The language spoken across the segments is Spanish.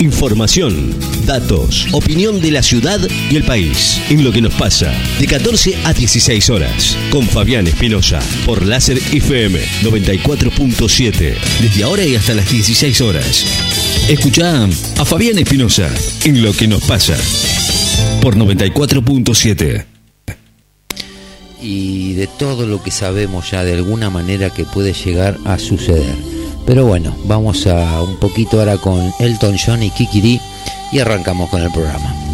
Información, datos, opinión de la ciudad y el país. En lo que nos pasa. De 14 a 16 horas. Con Fabián Espinosa. Por Láser FM 94.7. Desde ahora y hasta las 16 horas. Escucha a Fabián Espinosa. En lo que nos pasa. Por 94.7 y de todo lo que sabemos ya de alguna manera que puede llegar a suceder. Pero bueno, vamos a un poquito ahora con Elton John y Kikiri y arrancamos con el programa.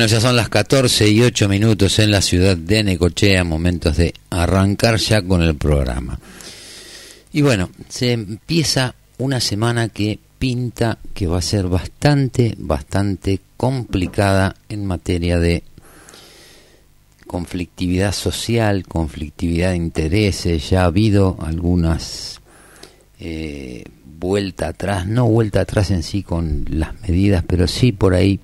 Bueno, ya son las 14 y 8 minutos en la ciudad de Necochea, momentos de arrancar ya con el programa. Y bueno, se empieza una semana que pinta que va a ser bastante, bastante complicada en materia de conflictividad social, conflictividad de intereses, ya ha habido algunas eh, vuelta atrás, no vuelta atrás en sí con las medidas, pero sí por ahí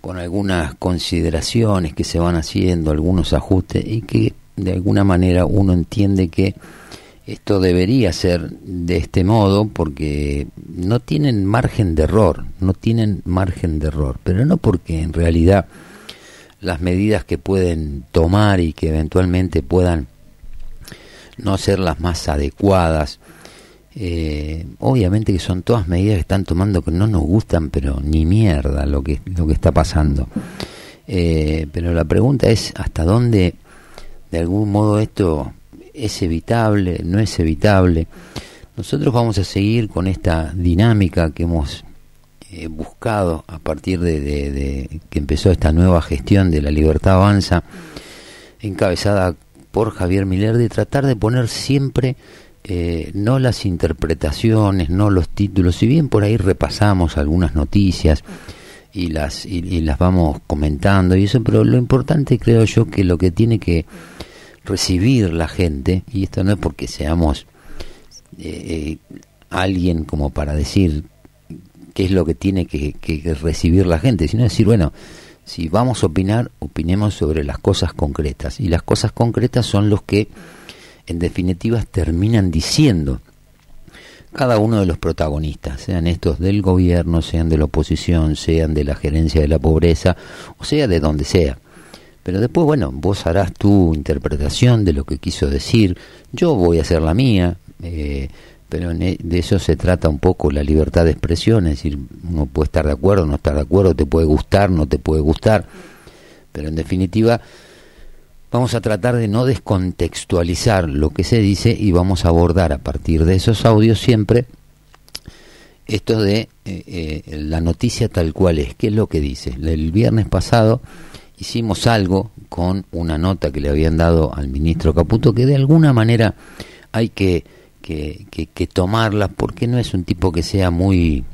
con algunas consideraciones que se van haciendo, algunos ajustes y que de alguna manera uno entiende que esto debería ser de este modo porque no tienen margen de error, no tienen margen de error, pero no porque en realidad las medidas que pueden tomar y que eventualmente puedan no ser las más adecuadas. Eh, obviamente que son todas medidas que están tomando que no nos gustan, pero ni mierda lo que, lo que está pasando. Eh, pero la pregunta es hasta dónde de algún modo esto es evitable, no es evitable. Nosotros vamos a seguir con esta dinámica que hemos eh, buscado a partir de, que empezó esta nueva gestión de la libertad avanza, encabezada por Javier Miller, de tratar de poner siempre eh, no las interpretaciones, no los títulos, si bien por ahí repasamos algunas noticias y las, y las vamos comentando y eso, pero lo importante creo yo que lo que tiene que recibir la gente, y esto no es porque seamos eh, alguien como para decir qué es lo que tiene que, recibir la gente, sino decir, bueno, si vamos a opinar, opinemos sobre las cosas concretas. Y las cosas concretas son los que, en definitiva, terminan diciendo cada uno de los protagonistas, sean estos del gobierno, sean de la oposición, sean de la gerencia de la pobreza, o sea de donde sea. Pero después, bueno, vos harás tu interpretación de lo que quiso decir, yo voy a hacer la mía, eh, pero e, de eso se trata un poco la libertad de expresión, es decir, uno puede estar de acuerdo, no estar de acuerdo, te puede gustar, no te puede gustar, pero en definitiva vamos a tratar de no descontextualizar lo que se dice y vamos a abordar a partir de esos audios siempre esto de eh, eh, la noticia tal cual es, qué es lo que dice. El viernes pasado hicimos algo con una nota que le habían dado al ministro Caputo que de alguna manera hay que, que, que, tomarla porque no es un tipo que sea muy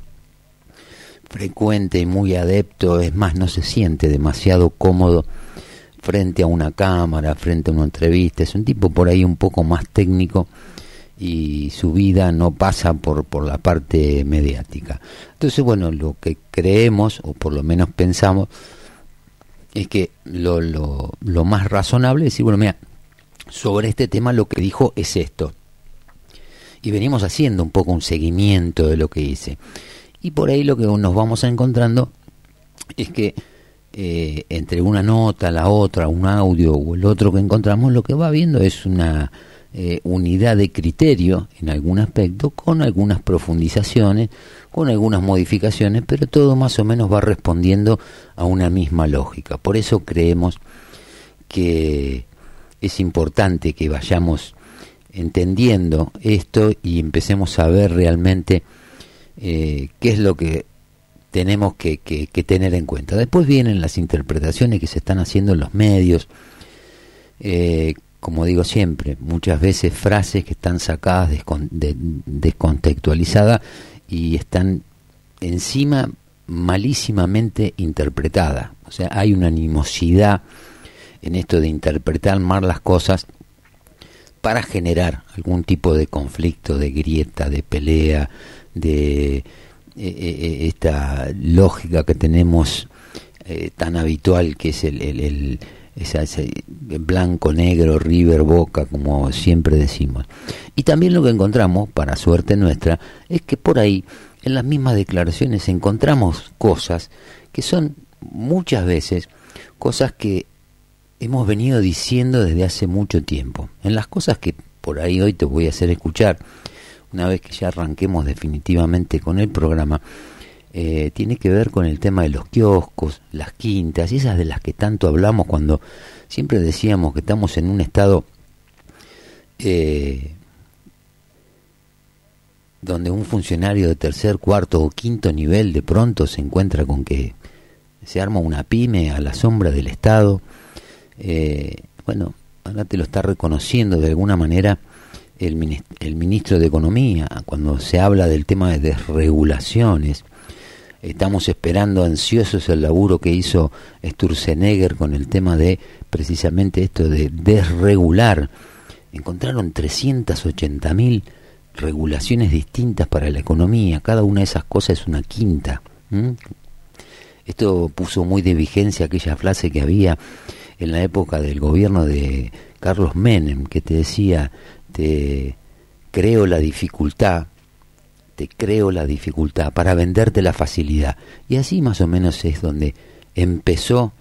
frecuente y muy adepto, es más, no se siente demasiado cómodo frente a una cámara, frente a una entrevista, es un tipo por ahí un poco más técnico y su vida no pasa por, por la parte mediática. Entonces, bueno, lo que creemos, o por lo menos pensamos, es que lo, lo, lo más razonable es decir, bueno, mira, sobre este tema lo que dijo es esto. Y venimos haciendo un poco un seguimiento de lo que dice. Y por ahí lo que nos vamos encontrando es que eh, entre una nota, la otra, un audio o el otro que encontramos, lo que va viendo es una eh, unidad de criterio en algún aspecto, con algunas profundizaciones, con algunas modificaciones, pero todo más o menos va respondiendo a una misma lógica. Por eso creemos que es importante que vayamos entendiendo esto y empecemos a ver realmente eh, qué es lo que tenemos que, que, tener en cuenta. Después vienen las interpretaciones que se están haciendo en los medios, eh, como digo siempre, muchas veces frases que están sacadas, descontextualizadas y están encima malísimamente interpretadas. O sea, hay una animosidad en esto de interpretar mal las cosas para generar algún tipo de conflicto, de grieta, de pelea, de eh, eh, eh, esta lógica que tenemos tan habitual que es el, el ese blanco, negro, river, boca, como siempre decimos. Y también lo que encontramos, para suerte nuestra, es que por ahí, en las mismas declaraciones, encontramos cosas que son muchas veces cosas que hemos venido diciendo desde hace mucho tiempo. En las cosas que por ahí hoy te voy a hacer escuchar, una vez que ya arranquemos definitivamente con el programa, eh, tiene que ver con el tema de los kioscos, las quintas, y esas de las que tanto hablamos cuando siempre decíamos que estamos en un estado eh, donde un funcionario de tercer, cuarto o quinto nivel de pronto se encuentra con que se arma una pyme a la sombra del Estado. Eh, bueno, ahora te lo está reconociendo de alguna manera el, el ministro de Economía cuando se habla del tema de desregulaciones estamos esperando ansiosos el laburo que hizo Sturzenegger con el tema de precisamente esto de desregular. Encontraron 380 mil regulaciones distintas para la economía, cada una de esas cosas es una quinta. Esto puso muy de vigencia aquella frase que había en la época del gobierno de Carlos Menem, que te decía, te creo la dificultad, te creo la dificultad para venderte la facilidad. Y así más o menos es donde empezó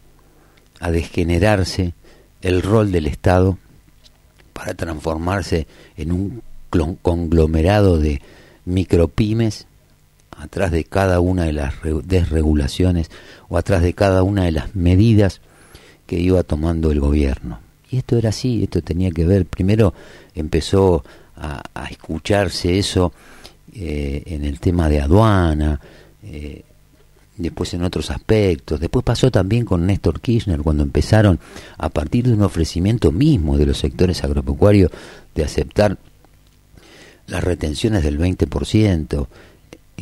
a degenerarse el rol del Estado para transformarse en un conglomerado de micropymes atrás de cada una de las desregulaciones o atrás de cada una de las medidas que iba tomando el gobierno. Y esto era así, esto tenía que ver, primero empezó a, escucharse eso eh, en el tema de aduana, eh, después en otros aspectos, después pasó también con Néstor Kirchner cuando empezaron a partir de un ofrecimiento mismo de los sectores agropecuarios de aceptar las retenciones del 20%,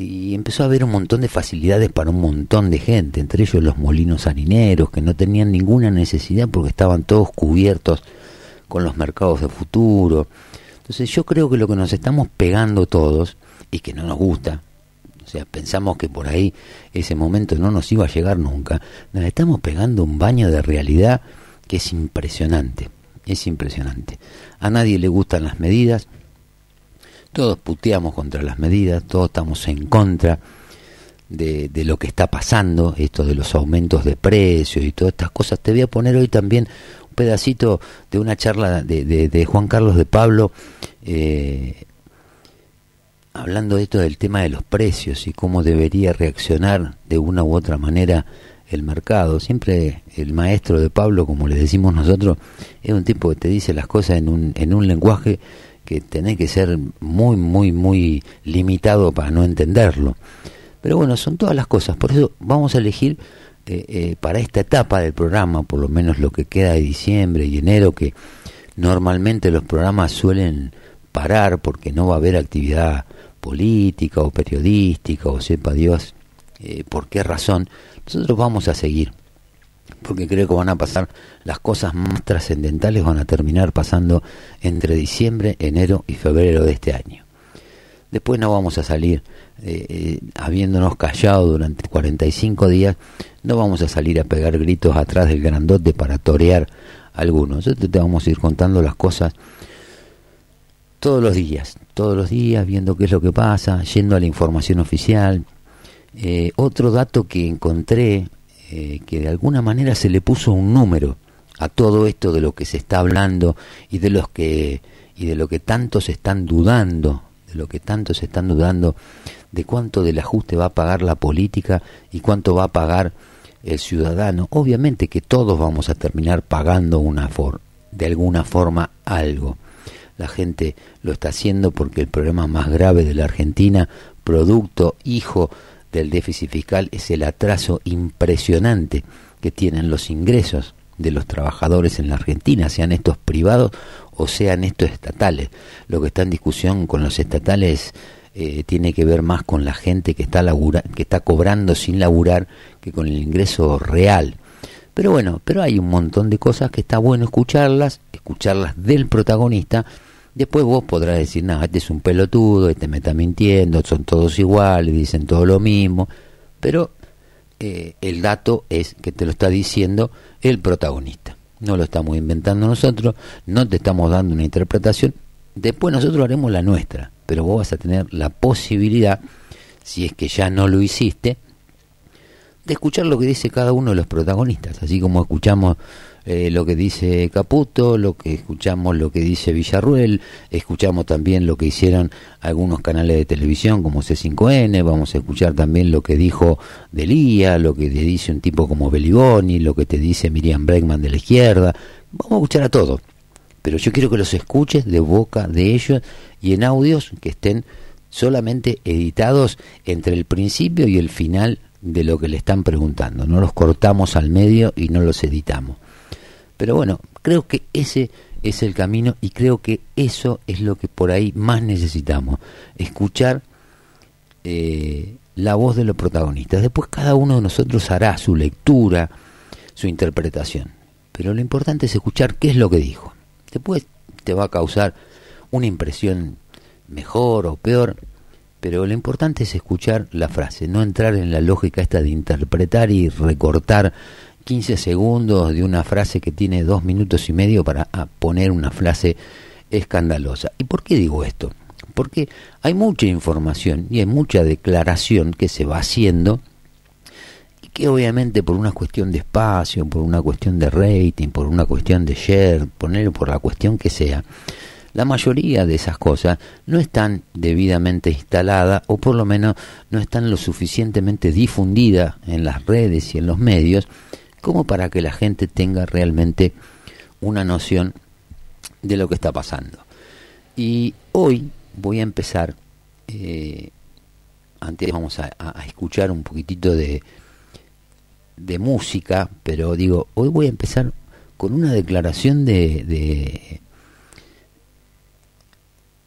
y empezó a haber un montón de facilidades para un montón de gente, entre ellos los molinos harineros, que no tenían ninguna necesidad porque estaban todos cubiertos con los mercados de futuro. Entonces yo creo que lo que nos estamos pegando todos, y que no nos gusta, o sea, pensamos que por ahí ese momento no nos iba a llegar nunca, nos estamos pegando un baño de realidad que es impresionante, es impresionante. A nadie le gustan las medidas, todos puteamos contra las medidas, todos estamos en contra de, lo que está pasando, esto de los aumentos de precios y todas estas cosas. Te voy a poner hoy también un pedacito de una charla de, de, Juan Carlos de Pablo, eh, hablando de esto del tema de los precios y cómo debería reaccionar de una u otra manera el mercado. Siempre el maestro de Pablo, como le decimos nosotros, es un tipo que te dice las cosas en un, en un lenguaje que tenés que ser muy, muy, muy limitado para no entenderlo. Pero bueno, son todas las cosas. Por eso vamos a elegir eh, eh, para esta etapa del programa, por lo menos lo que queda de diciembre y enero, que normalmente los programas suelen parar porque no va a haber actividad política o periodística o sepa Dios eh, por qué razón, nosotros vamos a seguir porque creo que van a pasar las cosas más trascendentales van a terminar pasando entre diciembre, enero y febrero de este año. Después no vamos a salir, eh, eh, habiéndonos callado durante 45 días, no vamos a salir a pegar gritos atrás del grandote para torear algunos. Nosotros te vamos a ir contando las cosas todos los días, todos los días, viendo qué es lo que pasa, yendo a la información oficial. Eh, otro dato que encontré eh, que de alguna manera se le puso un número a todo esto de lo que se está hablando y de los que y de lo que tantos están dudando, de lo que tantos están dudando de cuánto del ajuste va a pagar la política y cuánto va a pagar el ciudadano. Obviamente que todos vamos a terminar pagando una for de alguna forma algo. La gente lo está haciendo porque el problema más grave de la Argentina, producto, hijo del déficit fiscal es el atraso impresionante que tienen los ingresos de los trabajadores en la Argentina, sean estos privados o sean estos estatales. Lo que está en discusión con los estatales eh, tiene que ver más con la gente que está, labura, que está cobrando sin laburar que con el ingreso real. Pero bueno, pero hay un montón de cosas que está bueno escucharlas, escucharlas del protagonista Después vos podrás decir, no, este es un pelotudo, este me está mintiendo, son todos iguales, dicen todo lo mismo, pero eh, el dato es que te lo está diciendo el protagonista. No lo estamos inventando nosotros, no te estamos dando una interpretación, después nosotros haremos la nuestra, pero vos vas a tener la posibilidad, si es que ya no lo hiciste, de escuchar lo que dice cada uno de los protagonistas, así como escuchamos eh, lo que dice Caputo, lo que escuchamos lo que dice Villarruel, escuchamos también lo que hicieron algunos canales de televisión como C5N, vamos a escuchar también lo que dijo Delía, lo que te dice un tipo como Beliboni, lo que te dice Miriam Bregman de la izquierda, vamos a escuchar a todo, pero yo quiero que los escuches de boca de ellos y en audios que estén solamente editados entre el principio y el final de lo que le están preguntando. No los cortamos al medio y no los editamos. Pero bueno, creo que ese es el camino y creo que eso es lo que por ahí más necesitamos. Escuchar eh, la voz de los protagonistas. Después cada uno de nosotros hará su lectura, su interpretación. Pero lo importante es escuchar qué es lo que dijo. Después te va a causar una impresión mejor o peor, pero lo importante es escuchar la frase, no entrar en la lógica esta de interpretar y recortar 15 segundos de una frase que tiene dos minutos y medio para poner una frase escandalosa. ¿Y por qué digo esto? Porque hay mucha información y hay mucha declaración que se va haciendo y que obviamente por una cuestión de espacio, por una cuestión de rating, por una cuestión de share, ponerlo por la cuestión que sea, la mayoría de esas cosas no están debidamente instaladas o por lo menos no están lo suficientemente difundidas en las redes y en los medios como para que la gente tenga realmente una noción de lo que está pasando. Y hoy voy a empezar, eh, antes vamos a, escuchar un poquitito de, de música, pero digo, hoy voy a empezar con una declaración de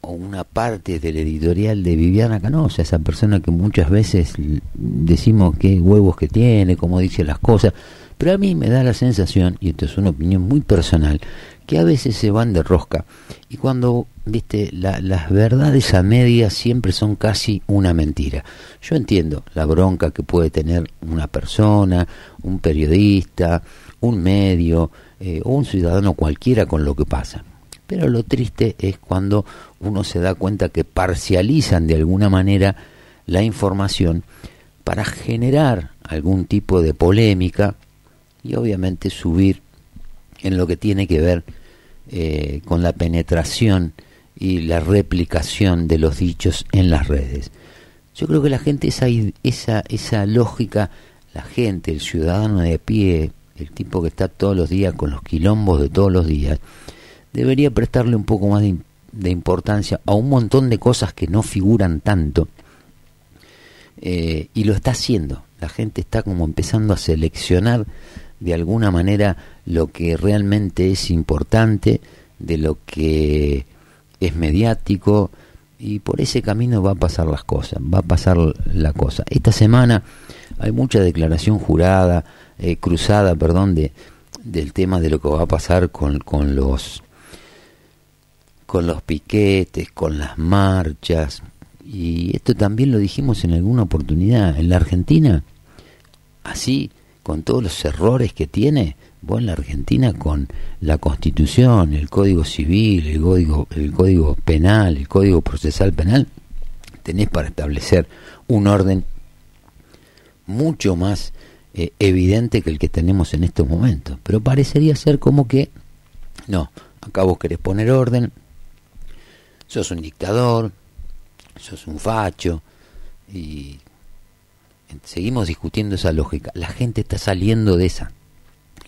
o una parte del editorial de Viviana Canosa, esa persona que muchas veces decimos qué huevos que tiene, cómo dice las cosas, pero a mí me da la sensación, y esto es una opinión muy personal, que a veces se van de rosca y cuando, viste, las verdades a medias siempre son casi una mentira. Yo entiendo la bronca que puede tener una persona, un periodista, un medio eh, o un ciudadano cualquiera con lo que pasa pero lo triste es cuando uno se da cuenta que parcializan de alguna manera la información para generar algún tipo de polémica y obviamente subir en lo que tiene que ver eh, con la penetración y la replicación de los dichos en las redes. Yo creo que la gente, esa, esa, esa lógica, la gente, el ciudadano de pie, el tipo que está todos los días con los quilombos de todos los días, debería prestarle un poco más de, importancia a un montón de cosas que no figuran tanto. Eh, y lo está haciendo. La gente está como empezando a seleccionar de alguna manera lo que realmente es importante, de lo que es mediático, y por ese camino va a pasar las cosas, va a pasar la cosa. Esta semana hay mucha declaración jurada, eh, cruzada, perdón, de, del tema de lo que va a pasar con, con los con los piquetes, con las marchas, y esto también lo dijimos en alguna oportunidad, en la Argentina, así, con todos los errores que tiene, vos en la Argentina con la Constitución, el Código Civil, el Código, el código Penal, el Código Procesal Penal, tenés para establecer un orden mucho más eh, evidente que el que tenemos en estos momentos. Pero parecería ser como que, no, acá vos querés poner orden, sos un dictador, sos un facho, y seguimos discutiendo esa lógica. La gente está saliendo de esa,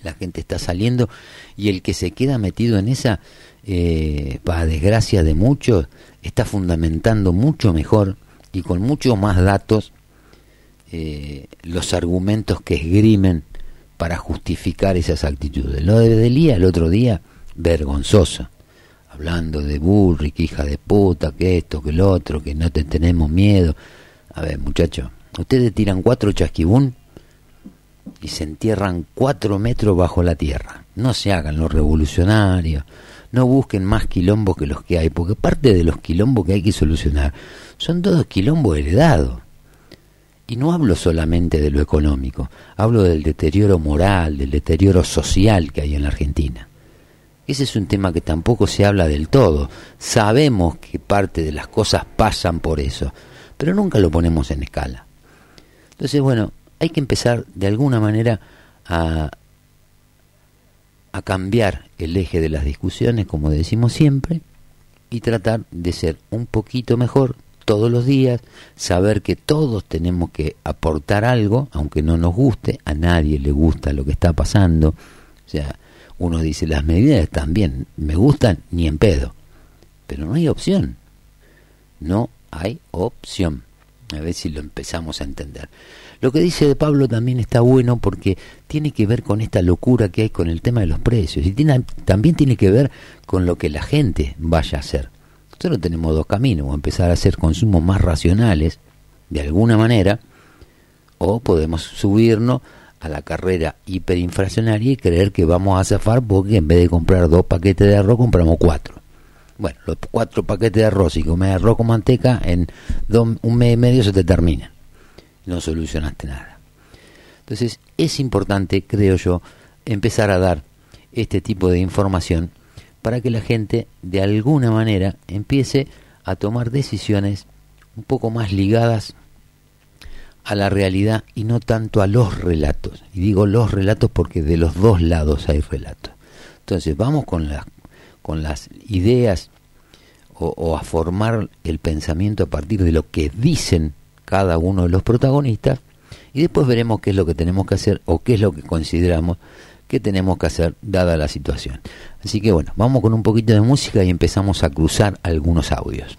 la gente está saliendo, y el que se queda metido en esa, eh, para desgracia de muchos, está fundamentando mucho mejor y con muchos más datos eh, los argumentos que esgrimen para justificar esas actitudes. Lo de Delía el otro día, vergonzoso hablando de Bullrich, hija de puta, que esto, que lo otro, que no te tenemos miedo. A ver, muchachos, ustedes tiran cuatro chasquibún y se entierran cuatro metros bajo la tierra. No se hagan los revolucionarios, no busquen más quilombos que los que hay, porque parte de los quilombos que hay que solucionar son todos quilombos heredados. Y no hablo solamente de lo económico, hablo del deterioro moral, del deterioro social que hay en la Argentina. Ese es un tema que tampoco se habla del todo. Sabemos que parte de las cosas pasan por eso, pero nunca lo ponemos en escala. Entonces, bueno, hay que empezar de alguna manera a, a cambiar el eje de las discusiones, como decimos siempre, y tratar de ser un poquito mejor todos los días, saber que todos tenemos que aportar algo, aunque no nos guste, a nadie le gusta lo que está pasando. O sea, uno dice, las medidas están bien, me gustan ni en pedo. Pero no hay opción. No hay opción. A ver si lo empezamos a entender. Lo que dice de Pablo también está bueno porque tiene que ver con esta locura que hay con el tema de los precios y tiene, también tiene que ver con lo que la gente vaya a hacer. Nosotros tenemos dos caminos, o empezar a hacer consumos más racionales, de alguna manera, O podemos subirnos a la carrera hiperinflacionaria y creer que vamos a zafar porque en vez de comprar dos paquetes de arroz compramos cuatro. Bueno, los cuatro paquetes de arroz y comer arroz con manteca en un mes y medio se te terminan. No solucionaste nada. Entonces es importante, creo yo, empezar a dar este tipo de información para que la gente de alguna manera empiece a tomar decisiones un poco más ligadas a la realidad y no tanto a los relatos. Y digo los relatos porque de los dos lados hay relatos. Entonces vamos con, las con las ideas o, a formar el pensamiento a partir de lo que dicen cada uno de los protagonistas y después veremos qué es lo que tenemos que hacer o qué es lo que consideramos que tenemos que hacer dada la situación. Así que bueno, vamos con un poquito de música y empezamos a cruzar algunos audios.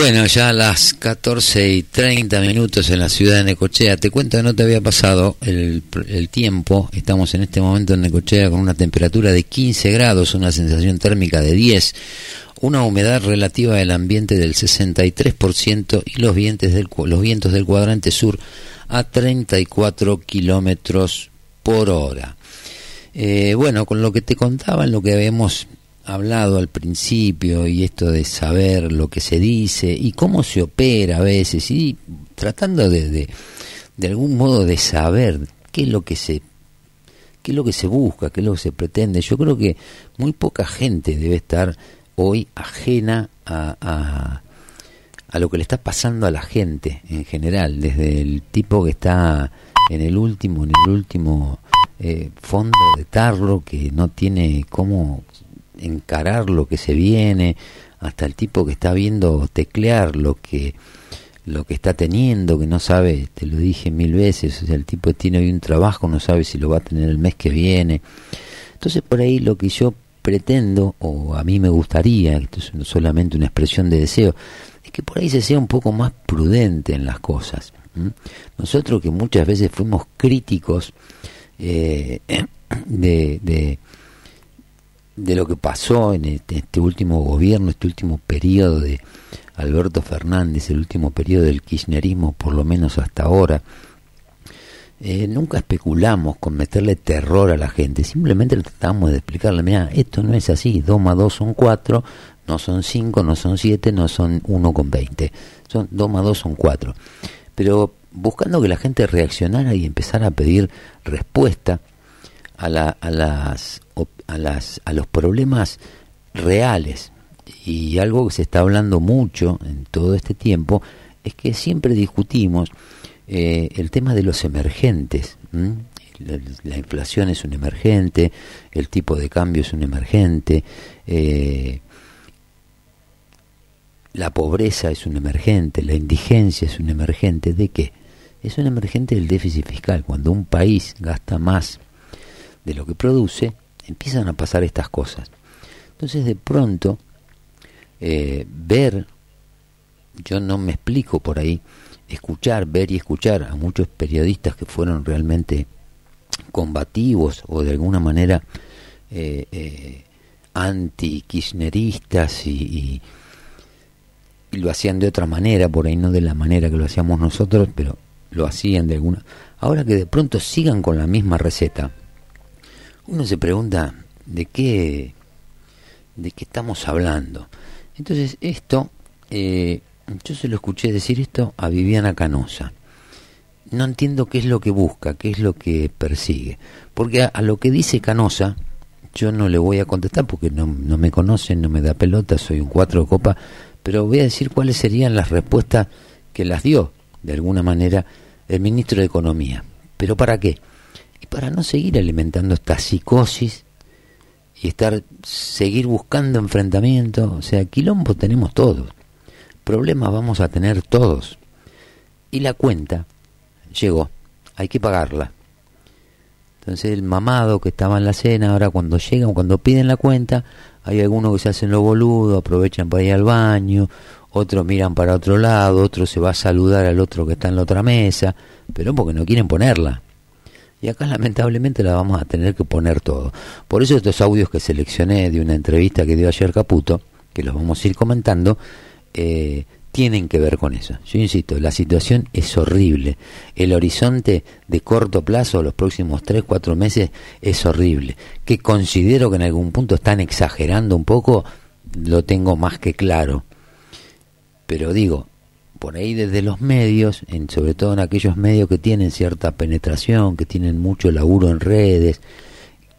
Bueno, ya a las 14 y 30 minutos en la ciudad de Necochea. Te cuento que no te había pasado el, el, tiempo. Estamos en este momento en Necochea con una temperatura de 15 grados, una sensación térmica de 10, una humedad relativa del ambiente del 63% y los vientos del, los vientos del cuadrante sur a 34 kilómetros por hora. Eh, bueno, con lo que te contaba, en lo que habíamos hablado al principio y esto de saber lo que se dice y cómo se opera a veces y tratando de, de, algún modo de saber qué es lo que se qué es lo que se busca, qué es lo que se pretende. Yo creo que muy poca gente debe estar hoy ajena a, a, lo que le está pasando a la gente en general, desde el tipo que está en el último, en el último eh, fondo de tarro, que no tiene cómo encarar lo que se viene, hasta el tipo que está viendo teclear lo que lo que está teniendo, que no sabe, te lo dije mil veces, o sea, el tipo tiene hoy un trabajo, no sabe si lo va a tener el mes que viene. Entonces por ahí lo que yo pretendo, o a mí me gustaría, esto es solamente una expresión de deseo, es que por ahí se sea un poco más prudente en las cosas. Nosotros que muchas veces fuimos críticos eh, de, de de lo que pasó en este, este, último gobierno, este último periodo de Alberto Fernández, el último periodo del kirchnerismo, por lo menos hasta ahora, eh, nunca especulamos con meterle terror a la gente, simplemente tratamos de explicarle, mira, esto no es así, 2 más 2 son 4, no son 5, no son 7, no son 1 con 20, son 2 más 2 son 4. Pero buscando que la gente reaccionara y empezara a pedir respuesta a, la, a las a, las, a los problemas reales. Y algo que se está hablando mucho en todo este tiempo es que siempre discutimos eh, el tema de los emergentes. La, inflación es un emergente, el tipo de cambio es un emergente, eh, la pobreza es un emergente, la indigencia es un emergente. ¿De qué? Es un emergente del déficit fiscal. Cuando un país gasta más de lo que produce, empiezan a pasar estas cosas. Entonces de pronto, eh, ver, yo no me explico por ahí, escuchar, ver y escuchar a muchos periodistas que fueron realmente combativos o de alguna manera eh, eh, anti-kirchneristas y, y, lo hacían de otra manera, por ahí no de la manera que lo hacíamos nosotros, pero lo hacían de alguna... Ahora que de pronto sigan con la misma receta, uno se pregunta de qué, de qué estamos hablando. Entonces, esto, eh, yo se lo escuché decir esto a Viviana Canosa. No entiendo qué es lo que busca, qué es lo que persigue. Porque a, lo que dice Canosa, yo no le voy a contestar porque no, no me conocen, no me da pelota, soy un cuatro de copa, pero voy a decir cuáles serían las respuestas que las dio, de alguna manera, el ministro de Economía. ¿Pero para qué? Y para no seguir alimentando esta psicosis y estar seguir buscando enfrentamientos, o sea, quilombo tenemos todos, problemas vamos a tener todos. Y la cuenta llegó, hay que pagarla. Entonces el mamado que estaba en la cena, ahora cuando llegan, cuando piden la cuenta, hay algunos que se hacen lo boludo, aprovechan para ir al baño, otros miran para otro lado, otro se va a saludar al otro que está en la otra mesa, pero porque no quieren ponerla. Y acá lamentablemente la vamos a tener que poner todo. Por eso estos audios que seleccioné de una entrevista que dio ayer Caputo, que los vamos a ir comentando, eh, tienen que ver con eso. Yo insisto, la situación es horrible. El horizonte de corto plazo, los próximos 3, 4 meses, es horrible. Que considero que en algún punto están exagerando un poco, lo tengo más que claro. Pero digo, por ahí desde los medios, en, sobre todo en aquellos medios que tienen cierta penetración, que tienen mucho laburo en redes,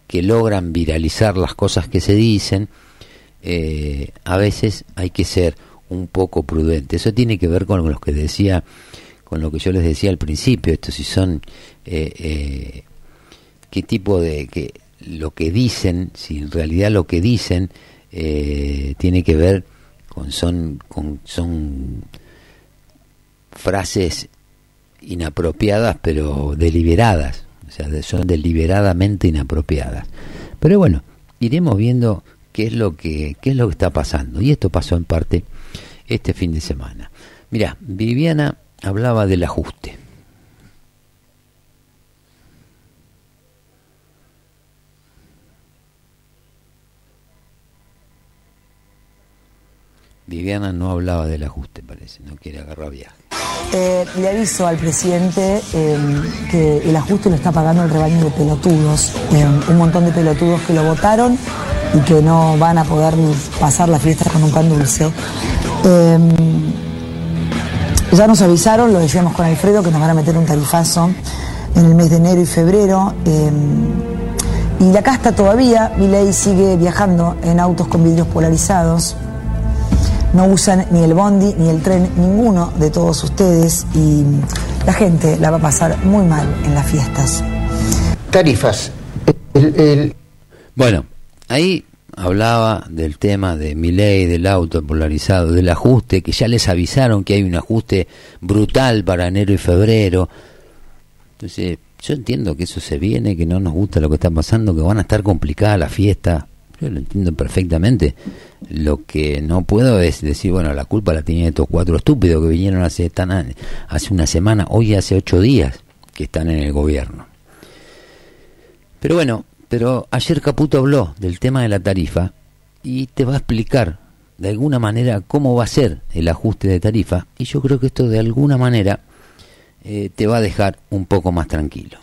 que logran viralizar las cosas que se dicen, eh, a veces hay que ser un poco prudente. Eso tiene que ver con lo que decía, con lo que yo les decía al principio, esto si son eh, eh, qué tipo de que lo que dicen, si en realidad lo que dicen tiene que ver con son con son frases inapropiadas pero deliberadas, o sea, son deliberadamente inapropiadas. Pero bueno, iremos viendo qué es lo que qué es lo que está pasando y esto pasó en parte este fin de semana. Mira, Viviana hablaba del ajuste. Viviana no hablaba del ajuste, parece, no quiere agarrar viaje. Eh, le aviso al presidente eh, que el ajuste lo está pagando el rebaño de pelotudos, eh, un montón de pelotudos que lo votaron y que no van a poder pasar la fiesta con un pan dulce. ya nos avisaron, lo decíamos con Alfredo, que nos van a meter un tarifazo en el mes de enero y febrero. y acá está todavía, mi ley sigue viajando en autos con vidrios polarizados no usan ni el bondi ni el tren, ninguno de todos ustedes y la gente la va a pasar muy mal en las fiestas. Tarifas. Bueno, ahí hablaba del tema de mi ley, del auto polarizado, del ajuste, que ya les avisaron que hay un ajuste brutal para enero y febrero. Entonces, yo entiendo que eso se viene, que no nos gusta lo que está pasando, que van a estar complicadas las fiestas, yo lo entiendo perfectamente. Lo que no puedo es decir, bueno, la culpa la tienen estos cuatro estúpidos que vinieron hace, tan, hace una semana, hoy hace ocho días que están en el gobierno. Pero bueno, pero ayer Caputo habló del tema de la tarifa y te va a explicar de alguna manera cómo va a ser el ajuste de tarifa y yo creo que esto de alguna manera eh, te va a dejar un poco más tranquilo.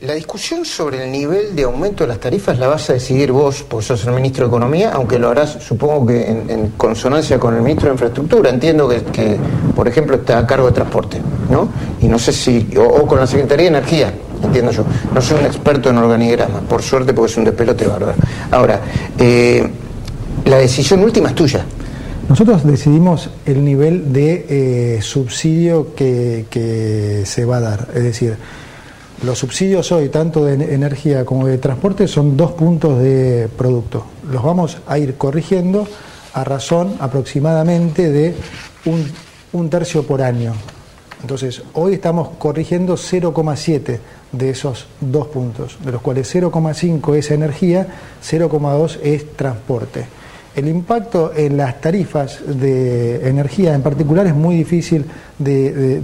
La discusión sobre el nivel de aumento de las tarifas la vas a decidir vos, porque sos el ministro de Economía, aunque lo harás, supongo que en, consonancia con el ministro de Infraestructura. Entiendo que, por ejemplo, está a cargo de transporte, ¿no? Y no sé si, o, con la Secretaría de Energía, entiendo yo. No soy un experto en organigrama, por suerte, porque es un despelote bárbaro. Ahora, eh, la decisión última es tuya. Nosotros decidimos el nivel de eh, subsidio que, que se va a dar, es decir, los subsidios hoy, tanto de energía como de transporte, son dos puntos de producto. Los vamos a ir corrigiendo a razón aproximadamente de un, tercio por año. Entonces, hoy estamos corrigiendo 0,7 de esos dos puntos, de los cuales 0,5 es energía, 0,2 es transporte. El impacto en las tarifas de energía en particular es muy difícil de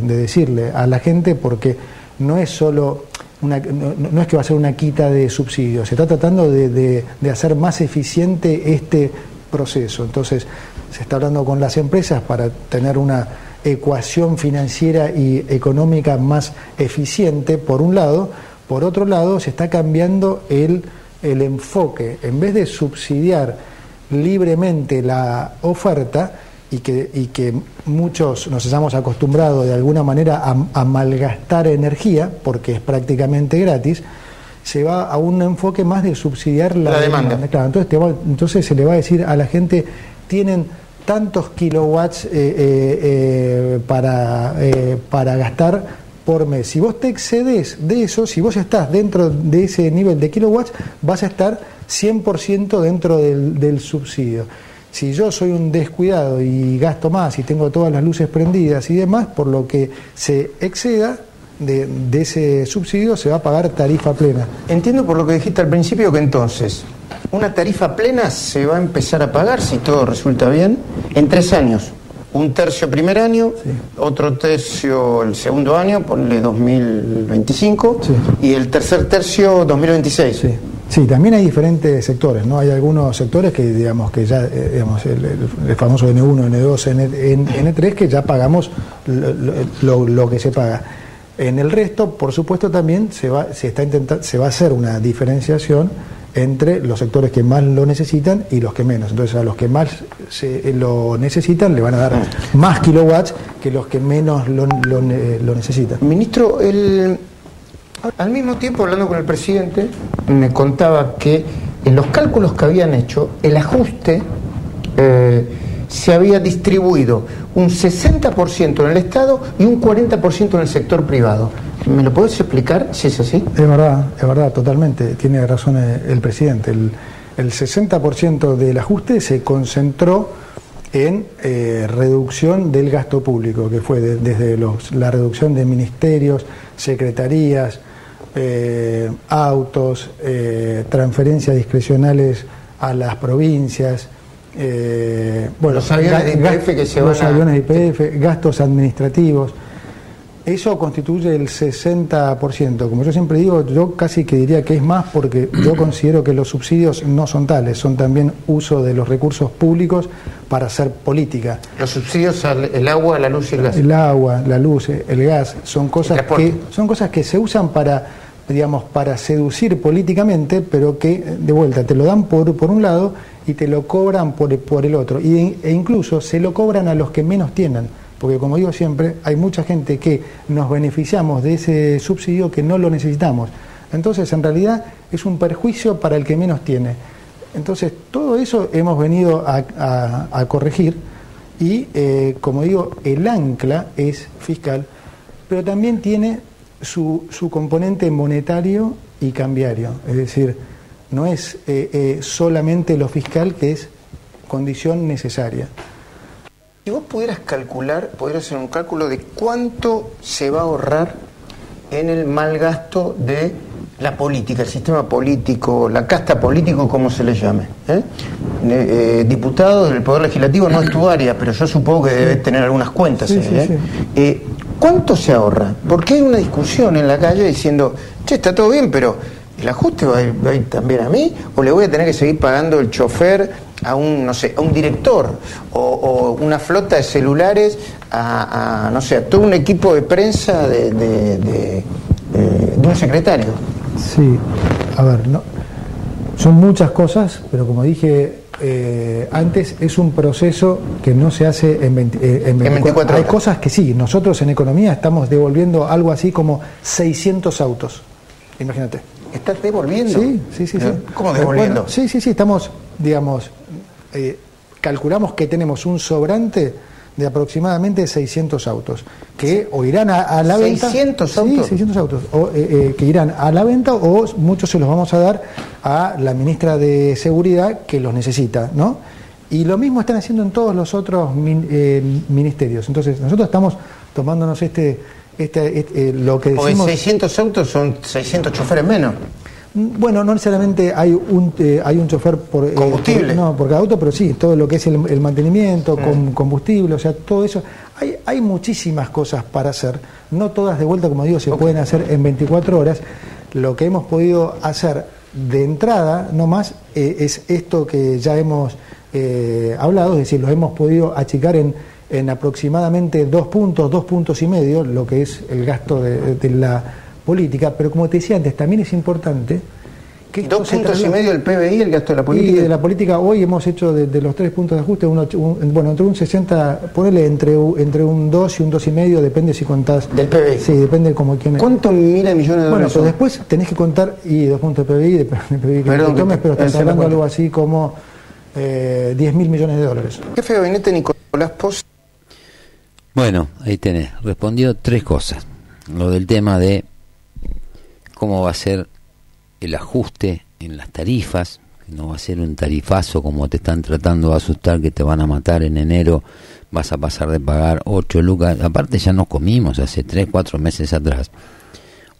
decirle a la gente porque no es solo una, no, es que va a ser una quita de subsidios, se está tratando de, hacer más eficiente este proceso. Entonces, se está hablando con las empresas para tener una ecuación financiera y económica más eficiente, por un lado. Por otro lado, se está cambiando el, el enfoque. En vez de subsidiar libremente la oferta, y que, y que muchos nos hayamos acostumbrado de alguna manera a, malgastar energía, porque es prácticamente gratis, se va a un enfoque más de subsidiar la, demanda. entonces, entonces se le va a decir a la gente, tienen tantos kilowatts eh, eh, eh, para, para gastar por mes. Si vos te excedes de eso, si vos estás dentro de ese nivel de kilowatts, vas a estar 100% dentro del, del subsidio. Si yo soy un descuidado y gasto más y tengo todas las luces prendidas y demás, por lo que se exceda de, ese subsidio se va a pagar tarifa plena. Entiendo por lo que dijiste al principio que entonces una tarifa plena se va a empezar a pagar, si todo resulta bien, en tres años. Un tercio primer año, otro tercio el segundo año, ponle 2025, y el tercer tercio 2026. Sí. Sí, también hay diferentes sectores, ¿no? Hay algunos sectores que, digamos, que ya, eh, digamos, el, famoso N1, N2, N, 3 que ya pagamos lo, que se paga. En el resto, por supuesto, también se va, se está intentando, se va a hacer una diferenciación entre los sectores que más lo necesitan y los que menos. Entonces, a los que más se, lo necesitan le van a dar más kilowatts que los que menos lo, lo necesitan. Ministro, el al mismo tiempo, hablando con el presidente, me contaba que en los cálculos que habían hecho, el ajuste eh, se había distribuido un 60% en el Estado y un 40% en el sector privado. ¿Me lo puedes explicar si es así? Es verdad, es verdad, totalmente. Tiene razón el, presidente. El, 60% del ajuste se concentró en eh, reducción del gasto público, que fue desde la reducción de ministerios, secretarías, eh, autos, eh, transferencias discrecionales a las provincias, eh, bueno, Los aviones de YPF que se los van a- aviones de IPF, gastos administrativos. Eso constituye el 60%. Como yo siempre digo, yo casi que diría que es más porque yo considero que los subsidios no son tales, son también uso de los recursos públicos para hacer política. Los subsidios al el agua, la luz y el gas. El agua, la luz, el gas, son cosas que son cosas que se usan para digamos para seducir políticamente, pero que de vuelta te lo dan por, por un lado y te lo cobran por, por el otro y, e incluso se lo cobran a los que menos tienen, porque como digo siempre, hay mucha gente que nos beneficiamos de ese subsidio que no lo necesitamos. Entonces, en realidad es un perjuicio para el que menos tiene. Entonces, todo eso hemos venido a corregir y, eh, como digo, el ancla es fiscal, pero también tiene su, su componente monetario y cambiario. Es decir, no es eh, eh, solamente lo fiscal que es condición necesaria. Si vos pudieras calcular, pudieras hacer un cálculo de cuánto se va a ahorrar en el mal gasto de la política, el sistema político, la casta político, como se le llame. ¿eh? Eh, eh, diputado del Poder Legislativo no es tu área, pero yo supongo que debe tener algunas cuentas. Sí, sí, sí. Eh, ¿Cuánto se ahorra? Porque hay una discusión en la calle diciendo, che, está todo bien, pero ¿el ajuste va a, ir, también a mí? ¿O le voy a tener que seguir pagando el chofer a un, no sé, a un director? ¿O, una flota de celulares a, no sé, a todo un equipo de prensa de- de un secretario? Sí, a ver, no, son muchas cosas, pero como dije eh, antes, es un proceso que no se hace en, 20 eh, en 24 Hay horas. cosas que sí, nosotros en economía estamos devolviendo algo así como 600 autos. Imagínate. ¿Estás devolviendo? Sí, sí, sí. sí. ¿Cómo Eh, devolviendo? bueno, sí, sí, sí, estamos, digamos, eh, calculamos que tenemos un sobrante de aproximadamente 600 autos, que o irán a, a la venta... 600 Sí, autos. 600 autos, o, eh, eh, que irán a la venta o muchos se los vamos a dar a la ministra de Seguridad que los necesita, ¿no? Y lo mismo están haciendo en todos los otros min- eh, ministerios. Entonces, nosotros estamos tomándonos este, este, este, lo que Porque decimos... 600 autos son 600 choferes menos. Bueno, no necesariamente hay un eh, hay un chofer por eh, Combustible. por- no, por cada auto, pero sí, todo lo que es el, el mantenimiento, con combustible, o sea, todo eso. Hay, hay muchísimas cosas para hacer, no todas de vuelta, como digo, se pueden hacer en 24 horas. Lo que hemos podido hacer de entrada, no más, eh, es esto que ya hemos eh, hablado, es decir, lo hemos podido achicar en, en aproximadamente dos puntos, dos puntos y medio, lo que es el gasto de, de la política, pero como te decía antes, también es importante que Dos puntos y medio del PBI, el gasto de la y política. de la política hoy hemos hecho de, de los tres puntos de ajuste, uno, un- bueno, entre un 60, ponele entre, entre un 2 y un 2 y medio, depende si contás. Del PBI. Sí, depende como quién. ¿Cuántos miles de millones de Bueno, dólares pero son? después tenés que contar, y dos puntos de PBI, de, de PBI que Perdón, te tomes, pero estás es hablando algo así como eh, 10 mil millones de dólares. Jefe de gabinete Nicolás Pos Bueno, ahí tenés. Respondió tres cosas. Lo del tema de cómo va a ser el ajuste en las tarifas, no va a ser un tarifazo como te están tratando de asustar, que te van a matar en enero, vas a pasar de pagar 8 lucas. Aparte ya nos comimos hace 3, 4 meses atrás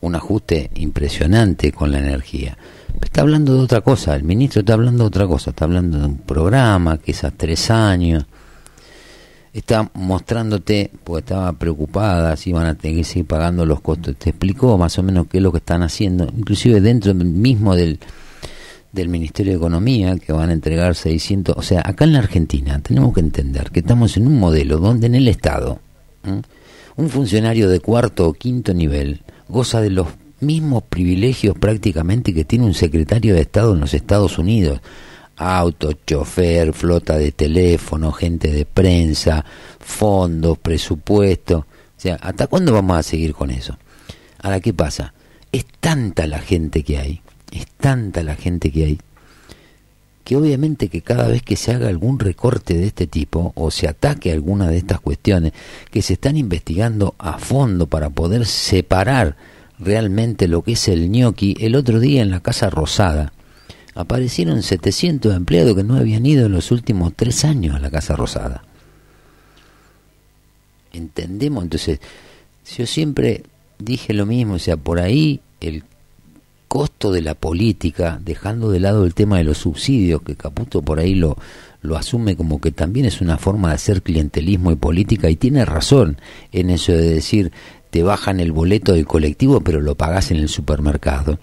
un ajuste impresionante con la energía. Está hablando de otra cosa, el ministro está hablando de otra cosa, está hablando de un programa que es a tres años, está mostrándote, porque estaba preocupada si iban a tener que seguir pagando los costos, te explicó más o menos qué es lo que están haciendo, inclusive dentro mismo del, del Ministerio de Economía, que van a entregar 600, o sea, acá en la Argentina tenemos que entender que estamos en un modelo donde en el Estado, un funcionario de cuarto o quinto nivel goza de los mismos privilegios prácticamente que tiene un secretario de Estado en los Estados Unidos. Auto, chofer, flota de teléfono, gente de prensa, fondos, presupuesto. O sea, ¿hasta cuándo vamos a seguir con eso? Ahora, ¿qué pasa? Es tanta la gente que hay, es tanta la gente que hay, que obviamente que cada vez que se haga algún recorte de este tipo o se ataque alguna de estas cuestiones que se están investigando a fondo para poder separar realmente lo que es el ñoqui, el otro día en la Casa Rosada aparecieron 700 empleados que no habían ido en los últimos tres años a la Casa Rosada. ¿Entendemos? Entonces, yo siempre dije lo mismo, o sea, por ahí el costo de la política, dejando de lado el tema de los subsidios, que Caputo por ahí lo, lo asume como que también es una forma de hacer clientelismo y política y tiene razón en eso de decir te bajan el boleto del colectivo pero lo pagás en el supermercado.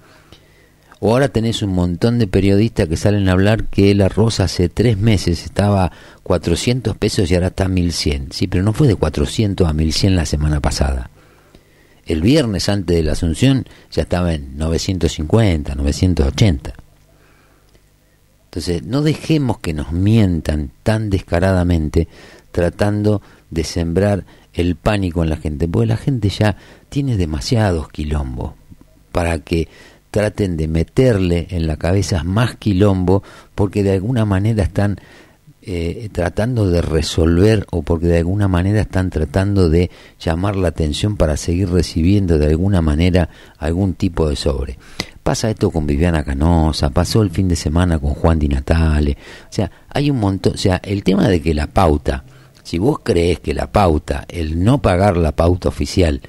O ahora tenés un montón de periodistas que salen a hablar que el arroz hace tres meses estaba 400 pesos y ahora está 1100. Sí, pero no fue de 400 a 1100 la semana pasada. El viernes antes de la Asunción ya estaba en 950, 980. Entonces, no dejemos que nos mientan tan descaradamente tratando de sembrar el pánico en la gente, porque la gente ya tiene demasiados quilombos para que traten de meterle en la cabeza más quilombo porque de alguna manera están eh, tratando de resolver o porque de alguna manera están tratando de llamar la atención para seguir recibiendo de alguna manera algún tipo de sobre. Pasa esto con Viviana Canosa, pasó el fin de semana con Juan Di Natale, o sea, hay un montón, o sea, el tema de que la pauta, si vos crees que la pauta, el no pagar la pauta oficial,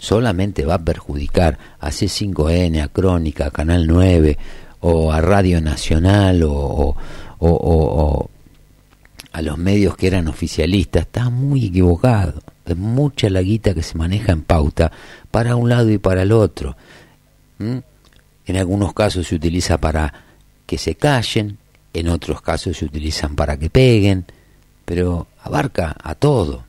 solamente va a perjudicar a C5N, a Crónica, a Canal 9 o a Radio Nacional o, a los medios que eran oficialistas, está muy equivocado. Es mucha la guita que se maneja en pauta para un lado y para el otro. En algunos casos se utiliza para que se callen, en otros casos se utilizan para que peguen, pero abarca a todo.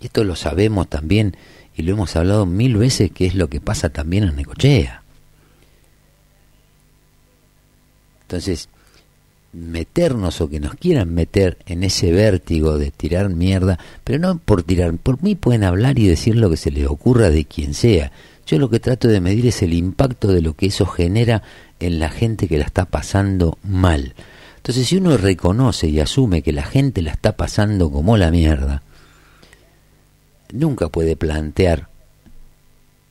Y esto lo sabemos también y lo hemos hablado mil veces, que es lo que pasa también en Necochea. Entonces, meternos o que nos quieran meter en ese vértigo de tirar mierda, pero no por tirar, por mí pueden hablar y decir lo que se les ocurra de quien sea. Yo lo que trato de medir es el impacto de lo que eso genera en la gente que la está pasando mal. Entonces, si uno reconoce y asume que la gente la está pasando como la mierda, nunca puede plantear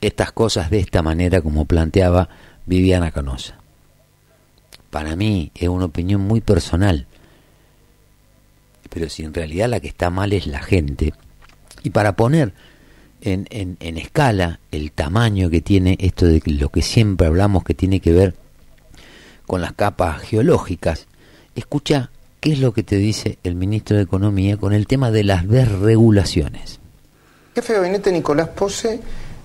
estas cosas de esta manera como planteaba Viviana Canosa. Para mí es una opinión muy personal, pero si en realidad la que está mal es la gente, y para poner en, escala el tamaño que tiene esto de lo que siempre hablamos que tiene que ver con las capas geológicas, escucha qué es lo que te dice el ministro de Economía con el tema de las desregulaciones jefe de gabinete Nicolás Pose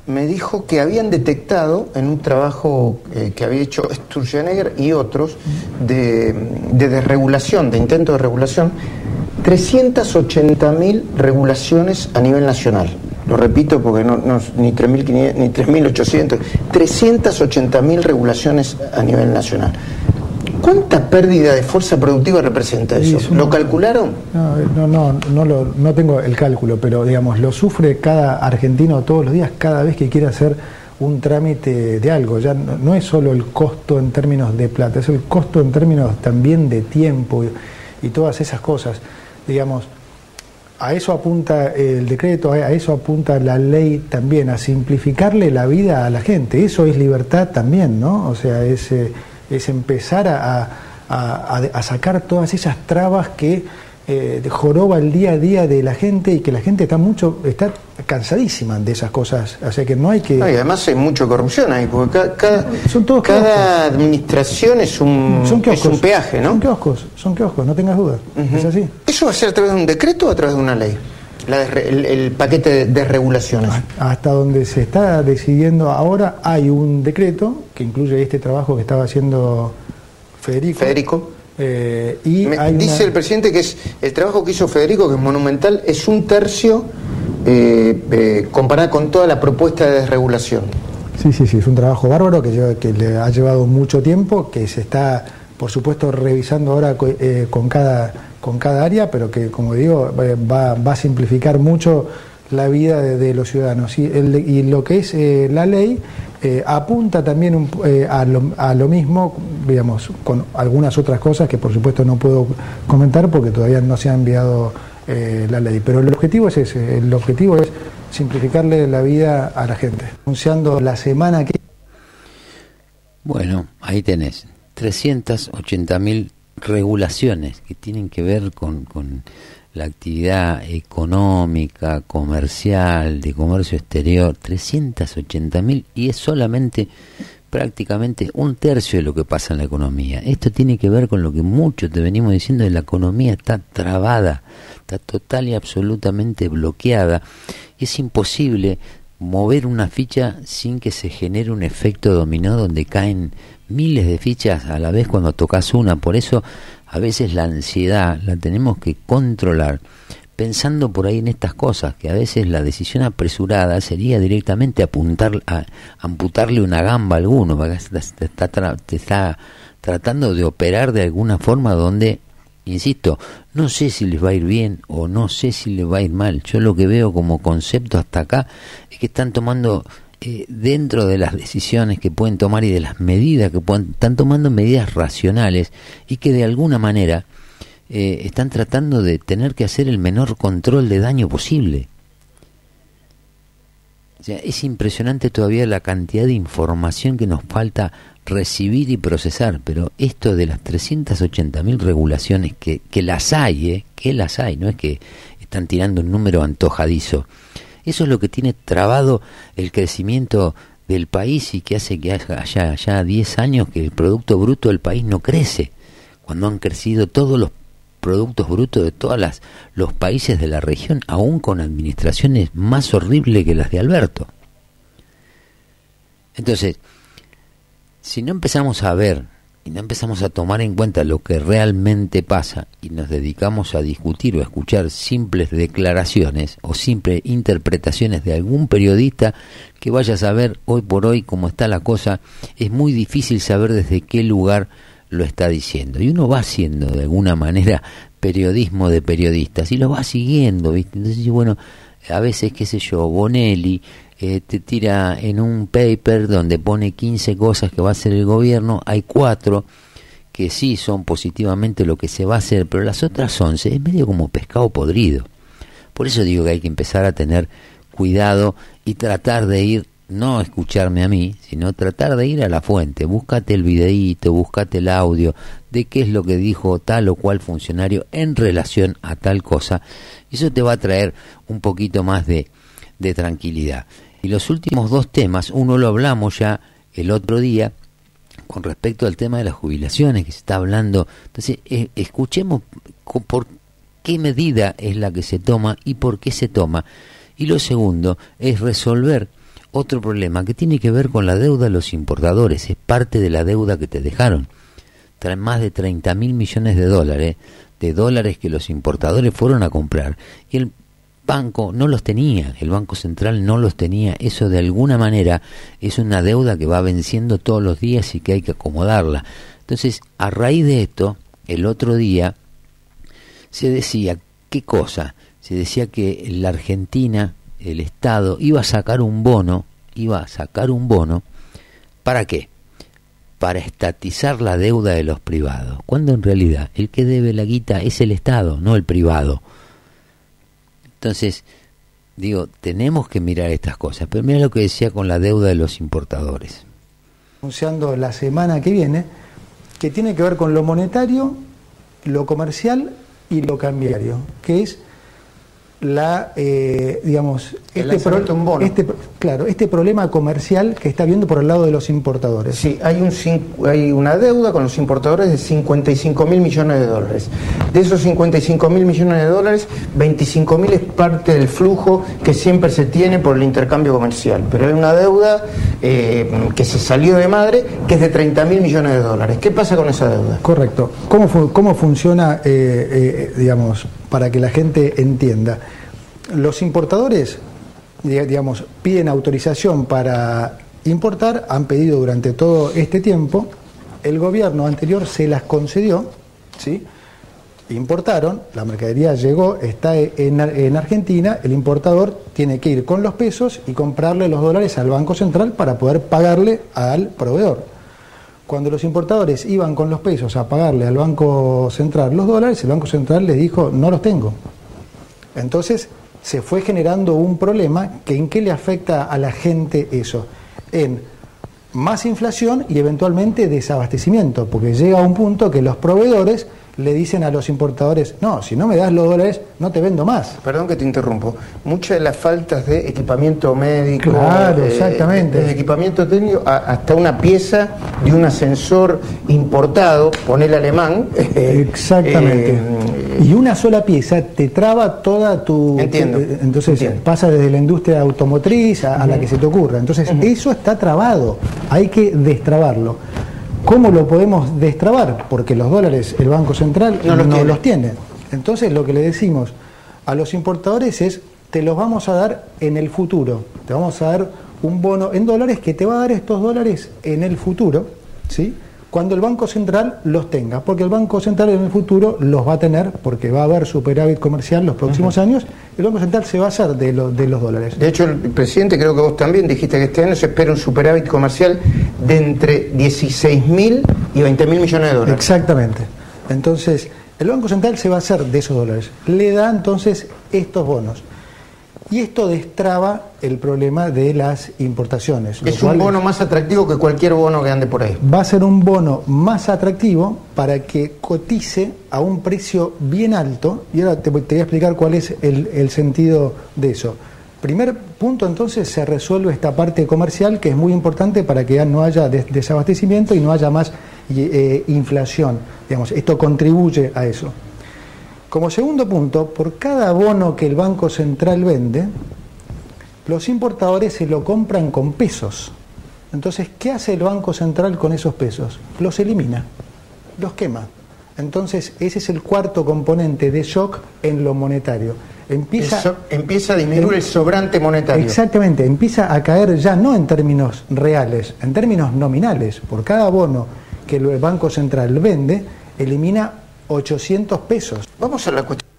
me dijo que habían detectado en un trabajo eh, que había hecho Sturzenegger y otros de, desregulación, de intento de regulación, 380.000 regulaciones a nivel nacional. Lo repito porque no, no ni 3.500 ni 3.800, 380.000 regulaciones a nivel nacional. ¿Cuánta pérdida de fuerza productiva representa eso? ¿Lo calcularon? No, no, no, lo, no tengo el cálculo, pero digamos, lo sufre cada argentino todos los días, cada vez que quiere hacer un trámite de algo. Ya no, es solo el costo en términos de plata, es el costo en términos también de tiempo y, todas esas cosas. Digamos, a eso apunta el decreto, a eso apunta la ley también, a simplificarle la vida a la gente. Eso es libertad también, ¿no? O sea, es... Eh, es empezar a, a, sacar todas esas trabas que eh, joroba el día a día de la gente y que la gente está mucho está cansadísima de esas cosas. O sea que no hay que y además hay mucha corrupción ahí porque cada, son todos cada administración es un, son es un peaje ¿no? son kioscos son kioscos no tengas dudas es así. Eso va a ser a través de un decreto o a través de una ley el, paquete de, regulaciones. Hasta donde se está decidiendo ahora hay un decreto que incluye este trabajo que estaba haciendo Federico. Federico. Eh, y dice el presidente que es el trabajo que hizo Federico, que es monumental, es un tercio eh, eh, comparado con toda la propuesta de desregulación. Sí, sí, sí, es un trabajo bárbaro que, que le ha llevado mucho tiempo, que se está, por supuesto, revisando ahora con cada con cada área, pero que, como digo, va, va a simplificar mucho la vida de, los ciudadanos. Y, lo que es eh, la ley eh, apunta también eh, a, lo, a, lo, mismo, digamos, con algunas otras cosas que por supuesto no puedo comentar porque todavía no se ha enviado la ley. Pero el objetivo es ese, el objetivo es simplificarle la vida a la gente. Anunciando la semana que... Bueno, ahí tenés, 380.000 regulaciones que tienen que ver con, la actividad económica, comercial, de comercio exterior, 380 mil y es solamente prácticamente un tercio de lo que pasa en la economía. Esto tiene que ver con lo que mucho te venimos diciendo de la economía está trabada, está total y absolutamente bloqueada. Y es imposible mover una ficha sin que se genere un efecto dominó donde caen miles de fichas a la vez cuando tocas una. Por eso a veces la ansiedad la tenemos que controlar pensando por ahí en estas cosas, que a veces la decisión apresurada sería directamente apuntar, a, amputarle una gamba a alguno, te está, te está tratando de operar de alguna forma donde, insisto, no sé si les va a ir bien o no sé si les va a ir mal. Yo lo que veo como concepto hasta acá es que están tomando eh, dentro de las decisiones que pueden tomar y de las medidas que pueden, están tomando medidas racionales y que de alguna manera eh, están tratando de tener que hacer el menor control de daño posible. O sea, es impresionante todavía la cantidad de información que nos falta recibir y procesar, pero esto de las 380.000 regulaciones que, que las hay, ¿eh? que las hay, no es que están tirando un número antojadizo. Eso es lo que tiene trabado el crecimiento del país y que hace que haya ya 10 años que el Producto Bruto del país no crece, cuando han crecido todos los productos brutos de todos los países de la región, aún con administraciones más horribles que las de Alberto. Entonces, si no empezamos a ver y no empezamos a tomar en cuenta lo que realmente pasa y nos dedicamos a discutir o a escuchar simples declaraciones o simples interpretaciones de algún periodista que vaya a saber hoy por hoy cómo está la cosa, es muy difícil saber desde qué lugar lo está diciendo. Y uno va haciendo de alguna manera periodismo de periodistas y lo va siguiendo, ¿viste? Entonces, bueno, a veces, qué sé yo, Bonelli eh, te tira en un paper donde pone 15 cosas que va a hacer el gobierno, hay cuatro que sí son positivamente lo que se va a hacer, pero las otras 11 es medio como pescado podrido. Por eso digo que hay que empezar a tener cuidado y tratar de ir no escucharme a mí, sino tratar de ir a la fuente, búscate el videíto, búscate el audio de qué es lo que dijo tal o cual funcionario en relación a tal cosa, y eso te va a traer un poquito más de, de tranquilidad. Y los últimos dos temas, uno lo hablamos ya el otro día, con respecto al tema de las jubilaciones, que se está hablando, entonces eh, escuchemos por qué medida es la que se toma y por qué se toma. Y lo segundo es resolver otro problema que tiene que ver con la deuda de los importadores, es parte de la deuda que te dejaron. Traen más de 30 mil millones de dólares, de dólares que los importadores fueron a comprar y el banco no los tenía, el Banco Central no los tenía, eso de alguna manera es una deuda que va venciendo todos los días y que hay que acomodarla. Entonces, a raíz de esto, el otro día se decía, ¿qué cosa? Se decía que la Argentina el Estado iba a sacar un bono, iba a sacar un bono, ¿para qué? Para estatizar la deuda de los privados, cuando en realidad el que debe la guita es el Estado, no el privado. Entonces, digo, tenemos que mirar estas cosas, pero mira lo que decía con la deuda de los importadores. Anunciando la semana que viene, que tiene que ver con lo monetario, lo comercial y lo cambiario, que es la eh, digamos este, este, claro este problema comercial que está viendo por el lado de los importadores. Sí hay un hay una deuda con los importadores de 55 mil millones de dólares. De esos 55 mil millones de dólares 25 mil es parte del flujo que siempre se tiene por el intercambio comercial. Pero hay una deuda eh, que se salió de madre que es de 30 mil millones de dólares. ¿qué pasa con esa deuda? correcto. Cómo cómo funciona eh, digamos para que la gente entienda. Los importadores, digamos, piden autorización para importar, han pedido durante todo este tiempo, el gobierno anterior se las concedió, ¿sí? importaron, la mercadería llegó, está en, en, Argentina, el importador tiene que ir con los pesos y comprarle los dólares al Banco Central para poder pagarle al proveedor. Cuando los importadores iban con los pesos a pagarle al Banco Central los dólares, el Banco Central les dijo, no los tengo. Entonces se fue generando un problema que en qué le afecta a la gente eso. En más inflación y eventualmente desabastecimiento, porque llega a un punto que los proveedores le dicen a los importadores, no, si no me das los dólares, no te vendo más. Perdón que te interrumpo. Muchas de las faltas de equipamiento médico, claro, eh, exactamente. de equipamiento técnico, hasta una pieza de un ascensor importado, pon el alemán. exactamente. Eh, y una sola pieza te traba toda tu... Entiendo. entonces pasa desde la industria automotriz a, la que se te ocurra. Entonces eso está trabado, hay que destrabarlo. ¿Cómo lo podemos destrabar? Porque los dólares el Banco Central no, los, tiene. Entonces lo que le decimos a los importadores es, te los vamos a dar en el futuro, te vamos a dar un bono en dólares que te va a dar estos dólares en el futuro, ¿sí? Cuando el Banco Central los tenga, porque el Banco Central en el futuro los va a tener, porque va a haber superávit comercial los próximos años, el Banco Central se va a hacer de, de los dólares. De hecho, el presidente, creo que vos también dijiste que este año se espera un superávit comercial de entre 16 mil y 20 mil millones de dólares. Exactamente. Entonces, el Banco Central se va a hacer de esos dólares. Le da entonces estos bonos. Y esto destraba el problema de las importaciones. Es un bono más atractivo que cualquier bono que ande por ahí. Va a ser un bono más atractivo para que cotice a un precio bien alto. Y ahora te, voy a explicar cuál es el, sentido de eso. Primer punto, entonces, se resuelve esta parte comercial que es muy importante para que no haya desabastecimiento y no haya más eh, inflación. Digamos, esto contribuye a eso. Como segundo punto, por cada bono que el Banco Central vende, los importadores se lo compran con pesos. Entonces, ¿qué hace el Banco Central con esos pesos? Los elimina, los quema. Entonces, ese es el cuarto componente de shock en lo monetario. Empieza, empieza a disminuir el sobrante monetario. Exactamente, empieza a caer ya no en términos reales, en términos nominales. Por cada bono que el Banco Central vende, elimina 800 pesos. Vamos a la cuestión.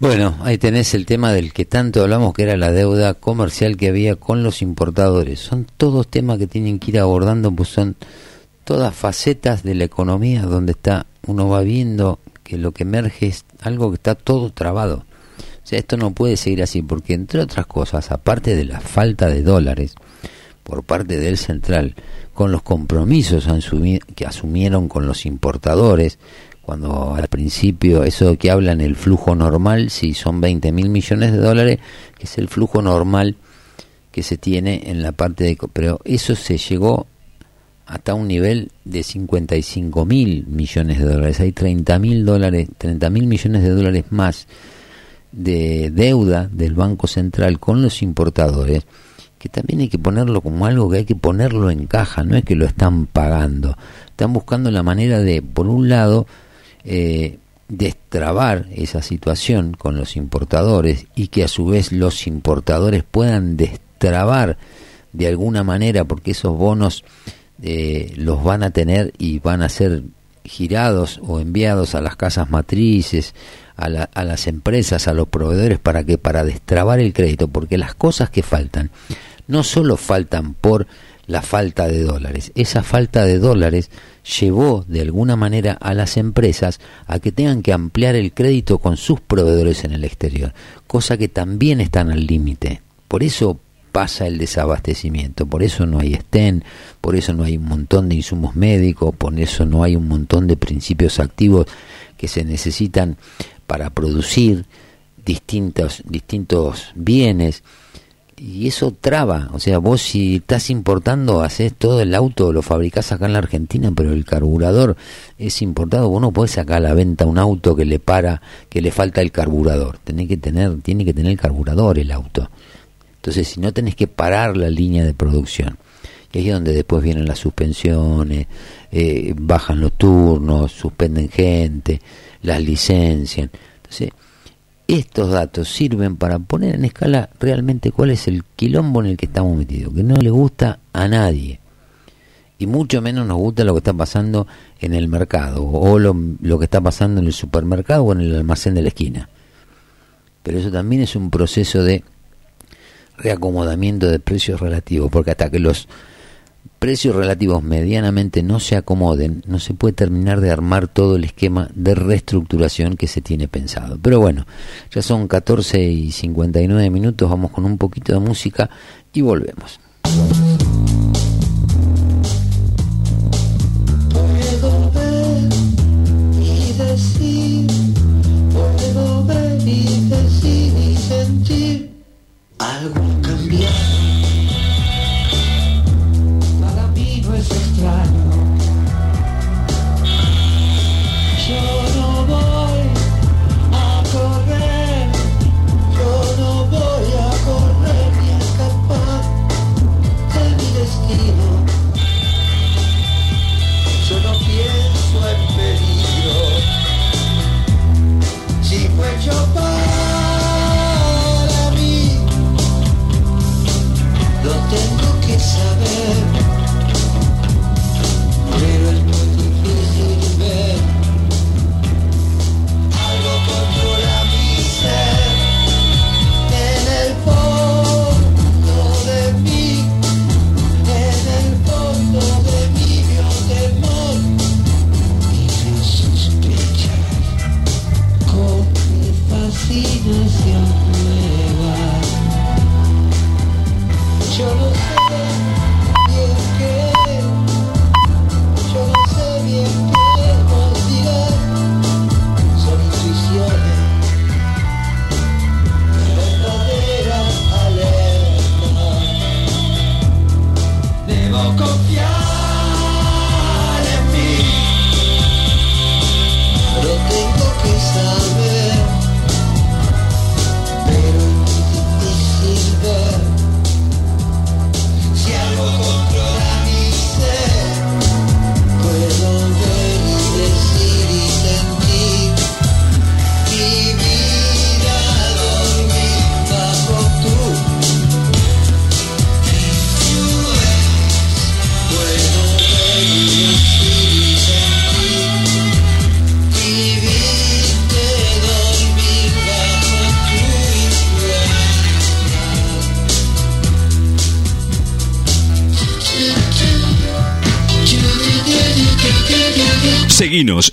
Bueno, ahí tenés el tema del que tanto hablamos, que era la deuda comercial que había con los importadores. Son todos temas que tienen que ir abordando, pues son todas facetas de la economía donde está uno va viendo que lo que emerge es algo que está todo trabado. O sea, esto no puede seguir así, porque entre otras cosas, aparte de la falta de dólares por parte del central, con los compromisos que asumieron con los importadores, cuando al principio eso que hablan el flujo normal, si son 20 mil millones de dólares, que es el flujo normal que se tiene en la parte de... Pero eso se llegó hasta un nivel de 55 mil millones de dólares. Hay 30 mil dólares, 30 mil millones de dólares más de deuda del Banco Central con los importadores que también hay que ponerlo como algo que hay que ponerlo en caja, no es que lo están pagando. Están buscando la manera de, por un lado, eh, destrabar esa situación con los importadores y que a su vez los importadores puedan destrabar de alguna manera, porque esos bonos eh, los van a tener y van a ser girados o enviados a las casas matrices, a, a las empresas, a los proveedores para que para destrabar el crédito, porque las cosas que faltan no solo faltan por la falta de dólares, esa falta de dólares llevó de alguna manera a las empresas a que tengan que ampliar el crédito con sus proveedores en el exterior, cosa que también están al límite. Por eso pasa el desabastecimiento, por eso no hay estén, por eso no hay un montón de insumos médicos, por eso no hay un montón de principios activos que se necesitan para producir distintos, distintos bienes y eso traba, o sea, vos si estás importando, haces todo el auto, lo fabricás acá en la Argentina, pero el carburador es importado, vos no podés sacar a la venta un auto que le para, que le falta el carburador, tenés que tener, tiene que tener el carburador el auto. Entonces, si no tenés que parar la línea de producción. Y ahí es donde después vienen las suspensiones, eh, bajan los turnos, suspenden gente, las licencian. Entonces, estos datos sirven para poner en escala realmente cuál es el quilombo en el que estamos metidos, que no le gusta a nadie. Y mucho menos nos gusta lo que está pasando en el mercado, o lo, que está pasando en el supermercado o en el almacén de la esquina. Pero eso también es un proceso de reacomodamiento de precios relativos, porque hasta que los precios relativos medianamente no se acomoden, no se puede terminar de armar todo el esquema de reestructuración que se tiene pensado. Pero bueno, ya son 14 y 59 minutos, vamos con un poquito de música y volvemos.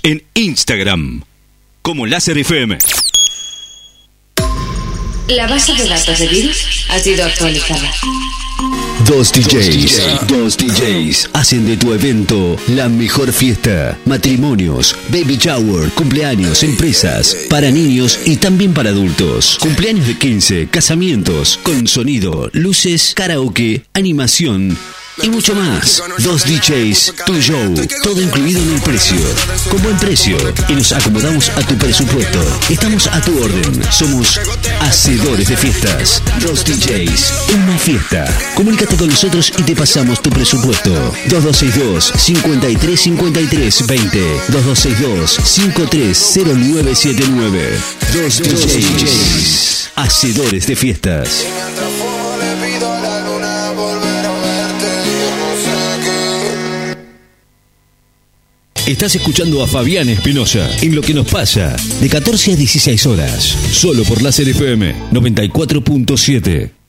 En Instagram como Láser FM. La base de datos de virus ha sido actualizada. Dos DJs, dos DJs hacen de tu evento la mejor fiesta. Matrimonios, baby shower, cumpleaños, empresas, para niños y también para adultos. Cumpleaños de 15, casamientos, con sonido, luces, karaoke, animación y mucho más. Dos DJs, tu show, todo incluido en el precio. Con buen precio y nos acomodamos a tu presupuesto. Estamos a tu orden. Somos hacedores de fiestas. Dos DJs, una fiesta. Comunícate con nosotros y te pasamos tu presupuesto. 2262 5353 20 2262 530979 Dos DJs, hacedores de fiestas. Estás escuchando a Fabián Espinosa en Lo que nos pasa, de 14 a 16 horas, solo por Láser FM 94.7.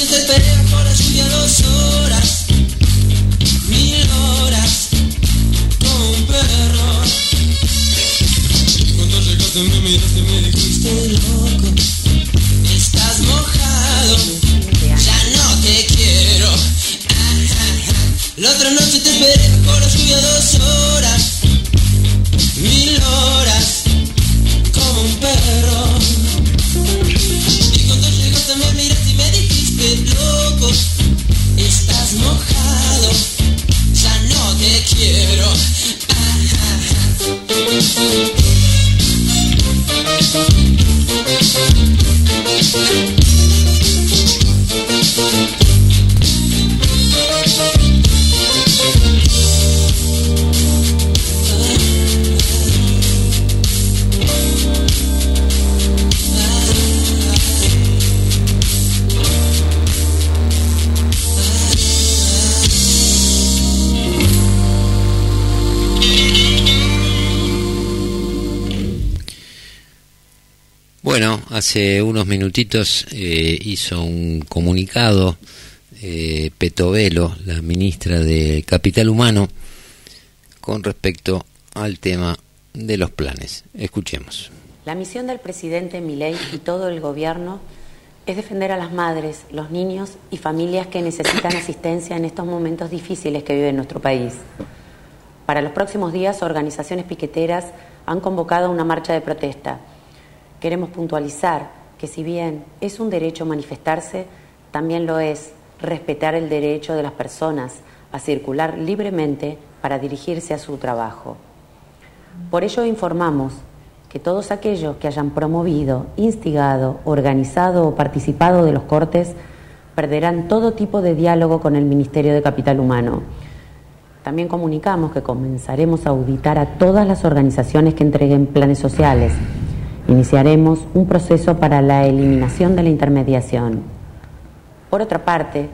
noche te esperé bajo la lluvia dos horas, mil horas, como un perro. Cuando llegaste me miraste y me dijiste loco, estás mojado, ya no te quiero. La otra noche te esperé bajo la lluvia dos horas, mil horas, como un perro. Mojado, ya no te quiero. Bueno, hace unos minutitos eh, hizo un comunicado eh, Petovelo, la ministra de Capital Humano, con respecto al tema de los planes. Escuchemos. La misión del presidente Milei y todo el gobierno es defender a las madres, los niños y familias que necesitan asistencia en estos momentos difíciles que vive nuestro país. Para los próximos días, organizaciones piqueteras han convocado una marcha de protesta. Queremos puntualizar que si bien es un derecho manifestarse, también lo es respetar el derecho de las personas a circular libremente para dirigirse a su trabajo. Por ello informamos que todos aquellos que hayan promovido, instigado, organizado o participado de los cortes perderán todo tipo de diálogo con el Ministerio de Capital Humano. También comunicamos que comenzaremos a auditar a todas las organizaciones que entreguen planes sociales. Iniciaremos un proceso para la eliminación de la intermediación. Por otra parte,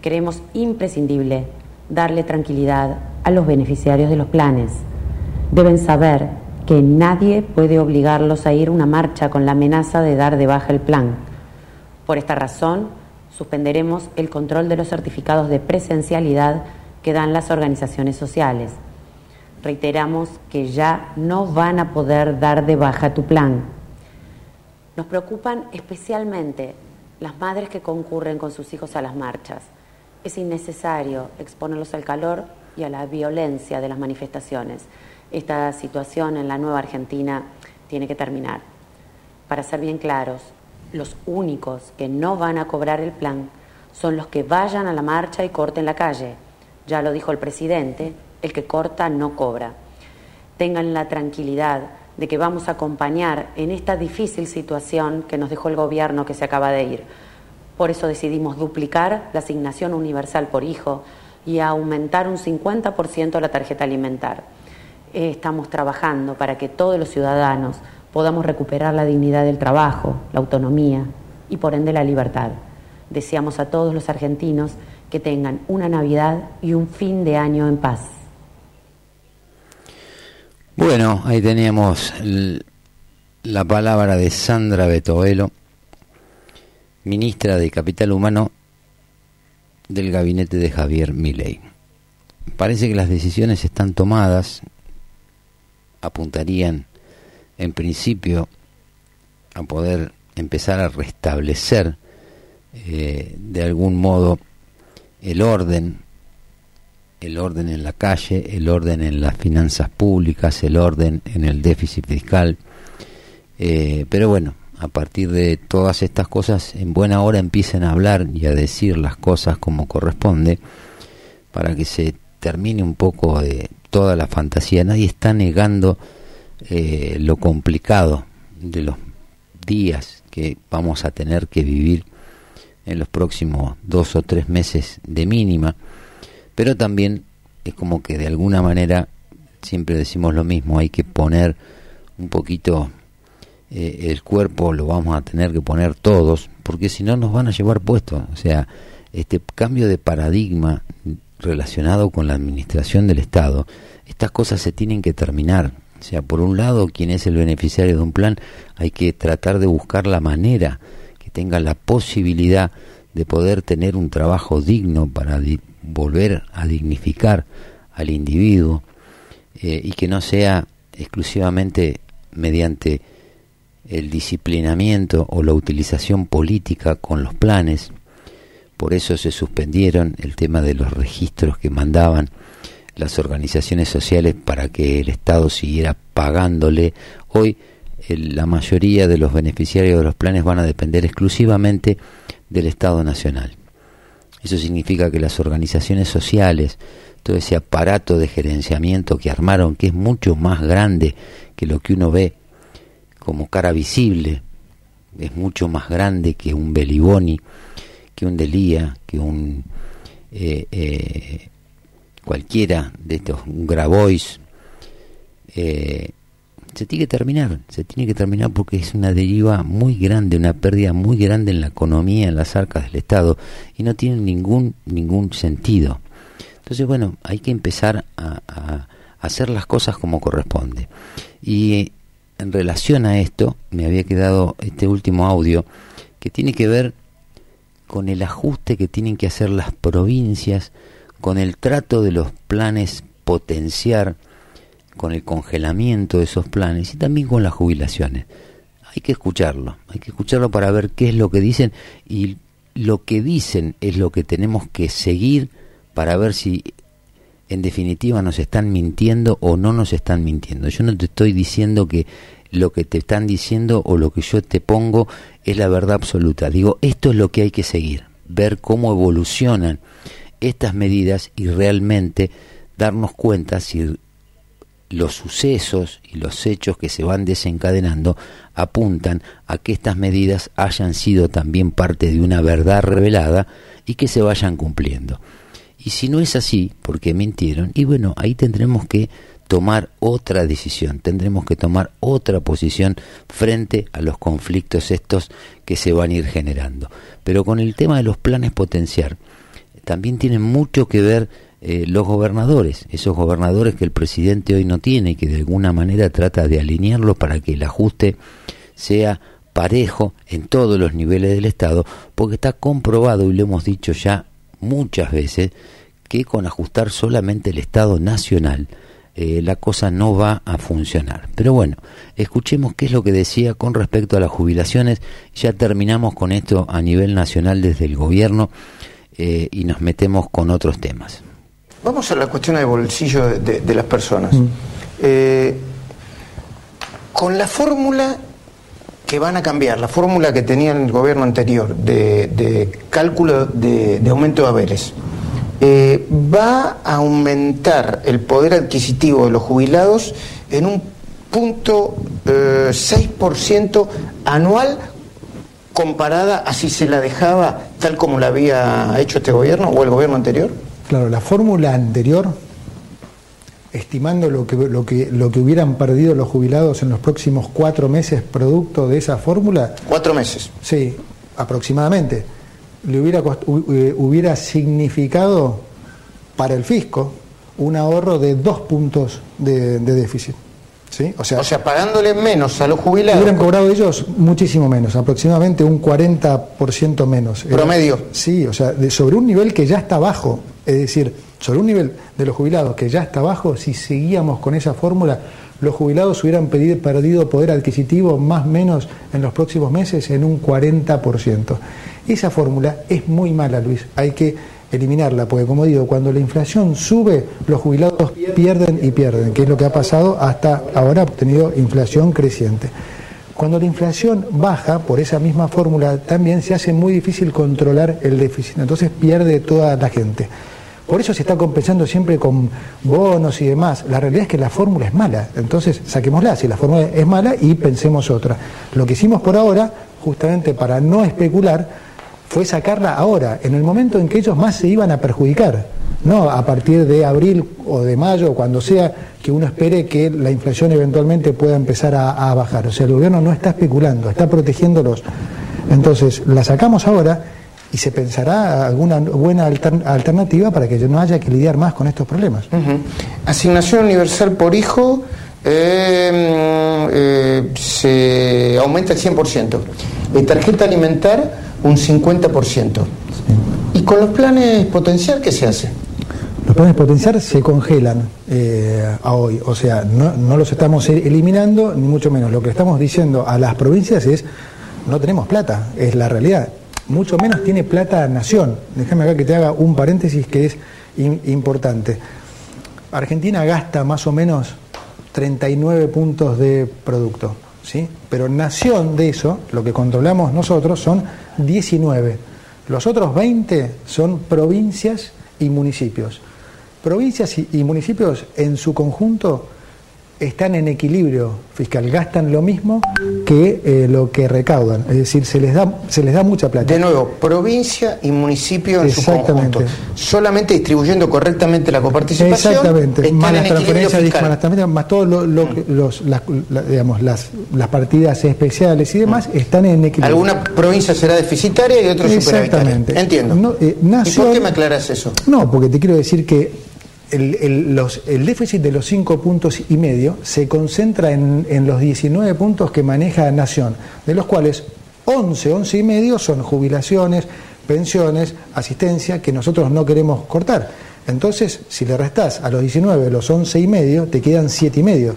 creemos imprescindible darle tranquilidad a los beneficiarios de los planes. Deben saber que nadie puede obligarlos a ir a una marcha con la amenaza de dar de baja el plan. Por esta razón, suspenderemos el control de los certificados de presencialidad que dan las organizaciones sociales. Reiteramos que ya no van a poder dar de baja tu plan. Nos preocupan especialmente las madres que concurren con sus hijos a las marchas. Es innecesario exponerlos al calor y a la violencia de las manifestaciones. Esta situación en la nueva Argentina tiene que terminar. Para ser bien claros, los únicos que no van a cobrar el plan son los que vayan a la marcha y corten la calle. Ya lo dijo el presidente, el que corta no cobra. Tengan la tranquilidad de que vamos a acompañar en esta difícil situación que nos dejó el gobierno que se acaba de ir. Por eso decidimos duplicar la asignación universal por hijo y aumentar un 50% la tarjeta alimentar. Eh, Estamos trabajando para que todos los ciudadanos podamos recuperar la dignidad del trabajo, la autonomía y por ende la libertad. Deseamos a todos los argentinos que tengan una Navidad y un fin de año en paz. Bueno, ahí teníamos la palabra de Sandra Betoelo, ministra de Capital Humano del gabinete de Javier Milei. Parece que las decisiones están tomadas, apuntarían en principio a poder empezar a restablecer eh, de algún modo el orden, el orden en la calle, el orden en las finanzas públicas, el orden en el déficit fiscal. Eh, pero bueno, a partir de todas estas cosas, en buena hora empiecen a hablar y a decir las cosas como corresponde, para que se termine un poco de toda la fantasía. Nadie está negando eh, lo complicado de los días que vamos a tener que vivir en los próximos dos o tres meses de mínima, pero también es como que de alguna manera siempre decimos lo mismo, hay que poner un poquito eh, el cuerpo, lo vamos a tener que poner todos, porque si no nos van a llevar puestos. O sea, este cambio de paradigma relacionado con la administración del Estado, estas cosas se tienen que terminar. O sea, por un lado, quien es el beneficiario de un plan, hay que tratar de buscar la manera que tenga la posibilidad de poder tener un trabajo digno para volver a dignificar al individuo eh, y que no sea exclusivamente mediante el disciplinamiento o la utilización política con los planes. Por eso se suspendieron el tema de los registros que mandaban las organizaciones sociales para que el Estado siguiera pagándole. Hoy el- la mayoría de los beneficiarios de los planes van a depender exclusivamente del Estado Nacional. Eso significa que las organizaciones sociales, todo ese aparato de gerenciamiento que armaron, que es mucho más grande que lo que uno ve como cara visible, es mucho más grande que un Beliboni, que un Delía, que un eh, eh, cualquiera de estos, un Grabois, eh, se tiene que terminar, se tiene que terminar porque es una deriva muy grande, una pérdida muy grande en la economía, en las arcas del Estado, y no tiene ningún, ningún sentido. Entonces, bueno, hay que empezar a, a hacer las cosas como corresponde. Y en relación a esto, me había quedado este último audio que tiene que ver con el ajuste que tienen que hacer las provincias, con el trato de los planes potenciar, con el congelamiento de esos planes y también con las jubilaciones. Hay que escucharlo, hay que escucharlo para ver qué es lo que dicen y lo que dicen es lo que tenemos que seguir para ver si en definitiva nos están mintiendo o no nos están mintiendo. Yo no te estoy diciendo que lo que te están diciendo o lo que yo te pongo es la verdad absoluta. Digo, esto es lo que hay que seguir, ver cómo evolucionan estas medidas y realmente darnos cuenta si los sucesos y los hechos que se van desencadenando apuntan a que estas medidas hayan sido también parte de una verdad revelada y que se vayan cumpliendo. Y si no es así, porque mintieron, y bueno, ahí tendremos que tomar otra decisión, tendremos que tomar otra posición frente a los conflictos estos que se van a ir generando. Pero con el tema de los planes potenciar, también tienen mucho que ver eh, los gobernadores, esos gobernadores que el presidente hoy no tiene y que de alguna manera trata de alinearlo para que el ajuste sea parejo en todos los niveles del Estado, porque está comprobado, y lo hemos dicho ya muchas veces, que con ajustar solamente el Estado nacional, eh, la cosa no va a funcionar. Pero bueno, escuchemos qué es lo que decía con respecto a las jubilaciones. Ya terminamos con esto a nivel nacional desde el gobierno eh, y nos metemos con otros temas. Vamos a la cuestión del bolsillo de, de- de las personas. Eh, con la fórmula que van a cambiar, la fórmula que tenía el gobierno anterior de, de cálculo de, de aumento de haberes, eh, va a aumentar el poder adquisitivo de los jubilados en un punto eh, 6% anual comparada a si se la dejaba tal como la había hecho este gobierno o el gobierno anterior? Claro, la fórmula anterior, estimando lo que, lo, que, lo que hubieran perdido los jubilados en los próximos cuatro meses producto de esa fórmula, Cuatro meses. sí, aproximadamente, le hubiera, eh, hubiera significado para el fisco un ahorro de dos puntos de, de déficit. ¿sí? O sea, O sea, pagándole menos a los jubilados. hubieran cobrado ellos muchísimo menos, aproximadamente un 40% menos. Era- Promedio. Sí, o sea, de- sobre un nivel que ya está bajo, es decir, sobre un nivel de los jubilados que ya está bajo, si seguíamos con esa fórmula, los jubilados hubieran pedido- perdido poder adquisitivo más o menos en los próximos meses en un 40%. Esa fórmula es muy mala, Luis, hay que eliminarla, porque como digo, cuando la inflación sube, los jubilados pierden y pierden, que es lo que ha pasado hasta ahora, ha tenido inflación creciente. Cuando la inflación baja por esa misma fórmula, también se hace muy difícil controlar el déficit, entonces pierde toda la gente. Por eso se está compensando siempre con bonos y demás. La realidad es que la fórmula es mala, entonces saquémosla si la fórmula es mala y pensemos otra. Lo que hicimos por ahora, justamente para no especular, fue sacarla ahora, en el momento en que ellos más se iban a perjudicar, no a partir de abril o de mayo, cuando sea que uno espere que la inflación eventualmente pueda empezar a, bajar. O sea, el gobierno no está especulando, está protegiéndolos. Entonces, la sacamos ahora y se pensará alguna buena altern- alternativa para que no haya que lidiar más con estos problemas. Asignación universal por hijo eh, eh, se aumenta el 100%. Eh, tarjeta alimentar un 50%. ¿Y con los planes potencial qué se hace? Los planes potenciar se congelan eh, a hoy, o sea, no, no los estamos e- eliminando, ni mucho menos. Lo que estamos diciendo a las provincias es, no tenemos plata, es la realidad. Mucho menos tiene plata Nación. Déjame acá que te haga un paréntesis que es in- importante. Argentina gasta más o menos 39 puntos de producto, ¿sí? Pero Nación de eso, lo que controlamos nosotros, son 19. Los otros 20 son provincias y municipios. Provincias y, municipios en su conjunto están en equilibrio fiscal, gastan lo mismo que eh, lo que recaudan, es decir, se les da, se les da mucha plata. De nuevo, provincia y municipio en su Exactamente. conjunto. Solamente distribuyendo correctamente la coparticipación. Exactamente, más las transferencias, más, las más todos lo- lo que- los, las, la- digamos, las, las partidas especiales y demás están en equilibrio. Alguna provincia será deficitaria y otra superavitaria. Exactamente. Entiendo. No, eh, ¿Y por qué me aclaras eso? No, porque te quiero decir que el, el- los- el déficit de los 5 puntos y medio se concentra en, en los 19 puntos que maneja Nación, de los cuales 11, 11 y medio son jubilaciones, pensiones, asistencia, que nosotros no queremos cortar. Entonces, si le restás a los 19 los 11 y medio, te quedan 7 y medio.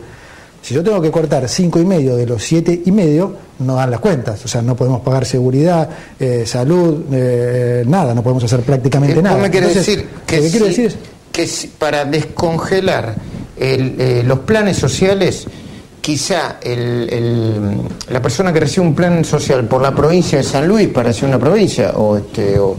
Si yo tengo que cortar 5 y medio de los 7 y medio, no dan las cuentas. O sea, no podemos pagar seguridad, eh, salud, eh, nada, no podemos hacer prácticamente Eh, nada. Me querés Entonces, decir que, lo que quiero si- decir es, que para descongelar el, eh, los planes sociales, quizá la persona que recibe un plan social por la provincia de San Luis, para ser una provincia, o, este, o,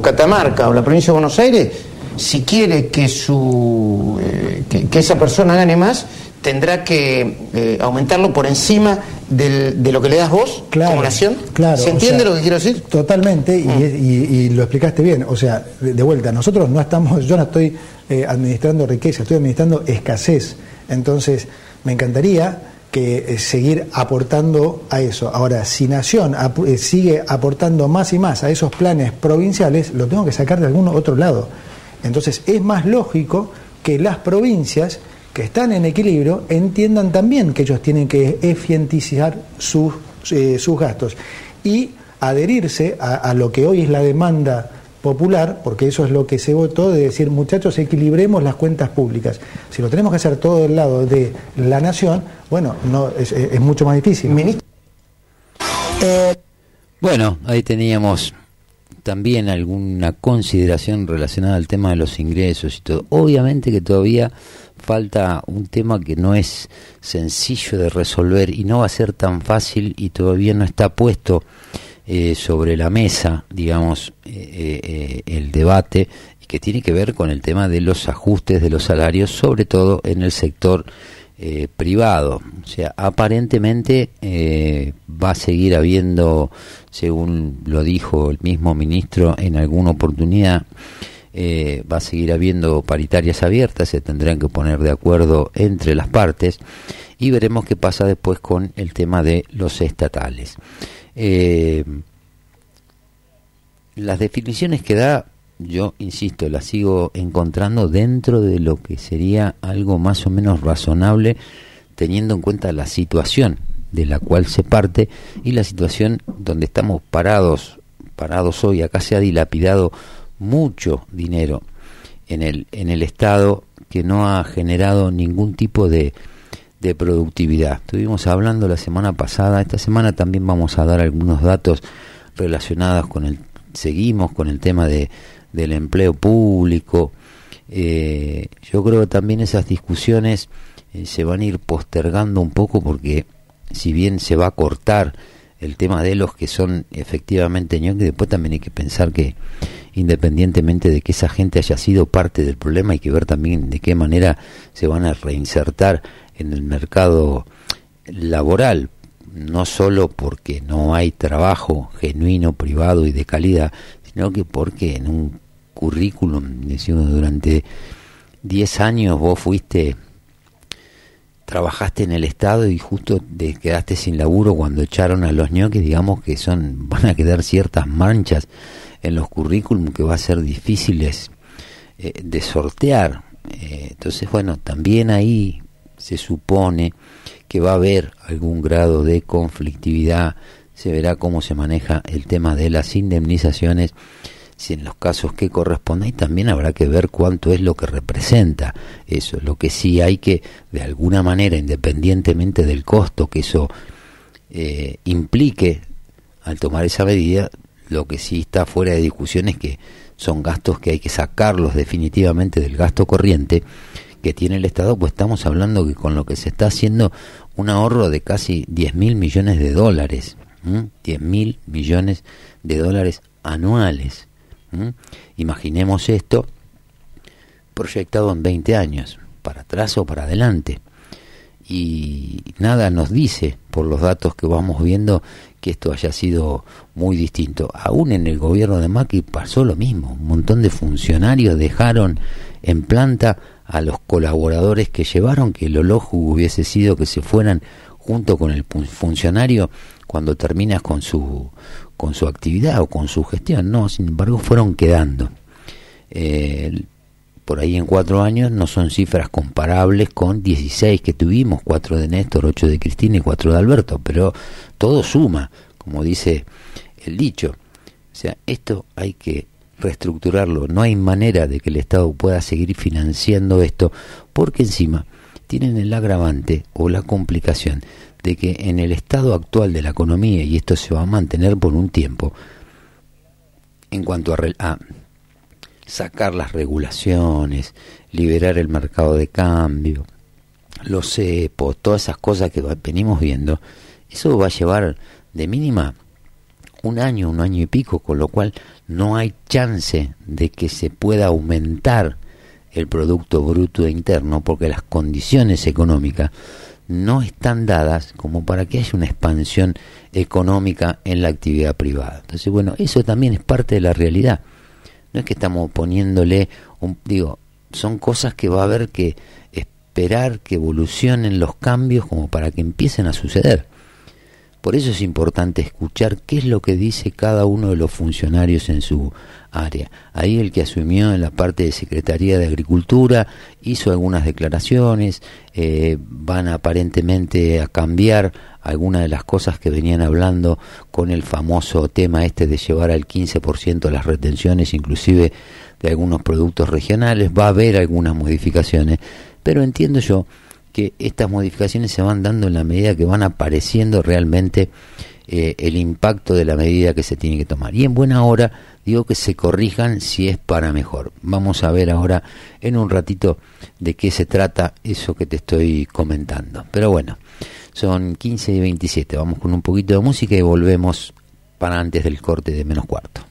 Catamarca, o la provincia de Buenos Aires, si quiere que, su, eh, que esa persona gane más, tendrá que eh, aumentarlo por encima del- de lo que le das vos Claro, como nación. claro, ¿Se o entiende sea, lo que quiero decir? Totalmente, y, y- y lo explicaste bien. O sea, de, de vuelta, nosotros no estamos, yo no estoy eh, administrando riqueza, estoy administrando escasez. Entonces, me encantaría que eh, seguir aportando a eso. Ahora, si Nación ap- sigue aportando más y más a esos planes provinciales, lo tengo que sacar de algún otro lado. Entonces, es más lógico que las provincias que están en equilibrio entiendan también que ellos tienen que eficientizar sus, eh, sus gastos y adherirse a, a lo que hoy es la demanda popular, porque eso es lo que se votó, de decir, muchachos, equilibremos las cuentas públicas. Si lo tenemos que hacer todo del lado de la nación, bueno, no es, mucho más difícil. Bueno, ahí teníamos también alguna consideración relacionada al tema de los ingresos y todo. Obviamente que todavía falta un tema que no es sencillo de resolver y no va a ser tan fácil y todavía no está puesto eh, sobre la mesa, digamos, eh, eh, el debate que tiene que ver con el tema de los ajustes de los salarios, sobre todo en el sector eh, privado. O sea, aparentemente eh, va a seguir habiendo, según lo dijo el mismo ministro en alguna oportunidad, eh, va a seguir habiendo paritarias abiertas, se tendrán que poner de acuerdo entre las partes y veremos qué pasa después con el tema de los estatales. Eh, las definiciones que da, yo insisto, las sigo encontrando dentro de lo que sería algo más o menos razonable teniendo en cuenta la situación de la cual se parte y la situación donde estamos parados, parados hoy. Acá se ha dilapidado mucho dinero en el, en el Estado que no ha generado ningún tipo de, de productividad. Estuvimos hablando la semana pasada, esta semana también vamos a dar algunos datos relacionados con el, seguimos con el tema de, del empleo público. Eh, yo creo que también esas discusiones eh, se van a ir postergando un poco porque si bien se va a cortar el tema de los que son efectivamente ñoquis, después también hay que pensar que independientemente de que esa gente haya sido parte del problema, hay que ver también de qué manera se van a reinsertar en el mercado laboral, no solo porque no hay trabajo genuino, privado y de calidad, sino que porque en un currículum, decimos, durante 10 años vos fuiste, trabajaste en el Estado y justo te quedaste sin laburo cuando echaron a los ñoques, digamos que son, van a quedar ciertas manchas en los currículum que va a ser difíciles eh, de sortear. Eh, entonces, bueno, también ahí se supone que va a haber algún grado de conflictividad, se verá cómo se maneja el tema de las indemnizaciones, si en los casos que corresponda, y también habrá que ver cuánto es lo que representa eso, lo que sí hay que, de alguna manera, independientemente del costo que eso eh, implique al tomar esa medida, lo que sí está fuera de discusión es que son gastos que hay que sacarlos definitivamente del gasto corriente que tiene el Estado, pues estamos hablando que con lo que se está haciendo un ahorro de casi 10 mil millones de dólares, 10 mil millones de dólares anuales. Imaginemos esto proyectado en 20 años, para atrás o para adelante. Y nada nos dice, por los datos que vamos viendo, que esto haya sido muy distinto. Aún en el gobierno de Macri pasó lo mismo. Un montón de funcionarios dejaron en planta a los colaboradores que llevaron que lo lojo hubiese sido que se fueran junto con el funcionario cuando terminas con su con su actividad o con su gestión no sin embargo fueron quedando eh, por ahí en cuatro años no son cifras comparables con 16 que tuvimos, cuatro de Néstor, ocho de Cristina y cuatro de Alberto, pero todo suma, como dice el dicho. O sea, esto hay que reestructurarlo. No hay manera de que el Estado pueda seguir financiando esto porque encima tienen el agravante o la complicación de que en el estado actual de la economía, y esto se va a mantener por un tiempo, en cuanto a, sacar las regulaciones, liberar el mercado de cambio, los CEPOS, todas esas cosas que venimos viendo, eso va a llevar de mínima un año, un año y pico, con lo cual no hay chance de que se pueda aumentar el Producto Bruto Interno porque las condiciones económicas no están dadas como para que haya una expansión económica en la actividad privada. Entonces, bueno, eso también es parte de la realidad. No es que estamos poniéndole un, digo, son cosas que va a haber que esperar que evolucionen los cambios como para que empiecen a suceder. Por eso es importante escuchar qué es lo que dice cada uno de los funcionarios en su área. Ahí el que asumió en la parte de Secretaría de Agricultura hizo algunas declaraciones, eh, van aparentemente a cambiar algunas de las cosas que venían hablando con el famoso tema este de llevar al 15% las retenciones, inclusive de algunos productos regionales. Va a haber algunas modificaciones, pero entiendo yo que estas modificaciones se van dando en la medida que van apareciendo realmente eh, el impacto de la medida que se tiene que tomar. Y en buena hora digo que se corrijan si es para mejor. Vamos a ver ahora en un ratito de qué se trata eso que te estoy comentando. Pero bueno, son 15 y 27. Vamos con un poquito de música y volvemos para antes del corte de menos cuarto.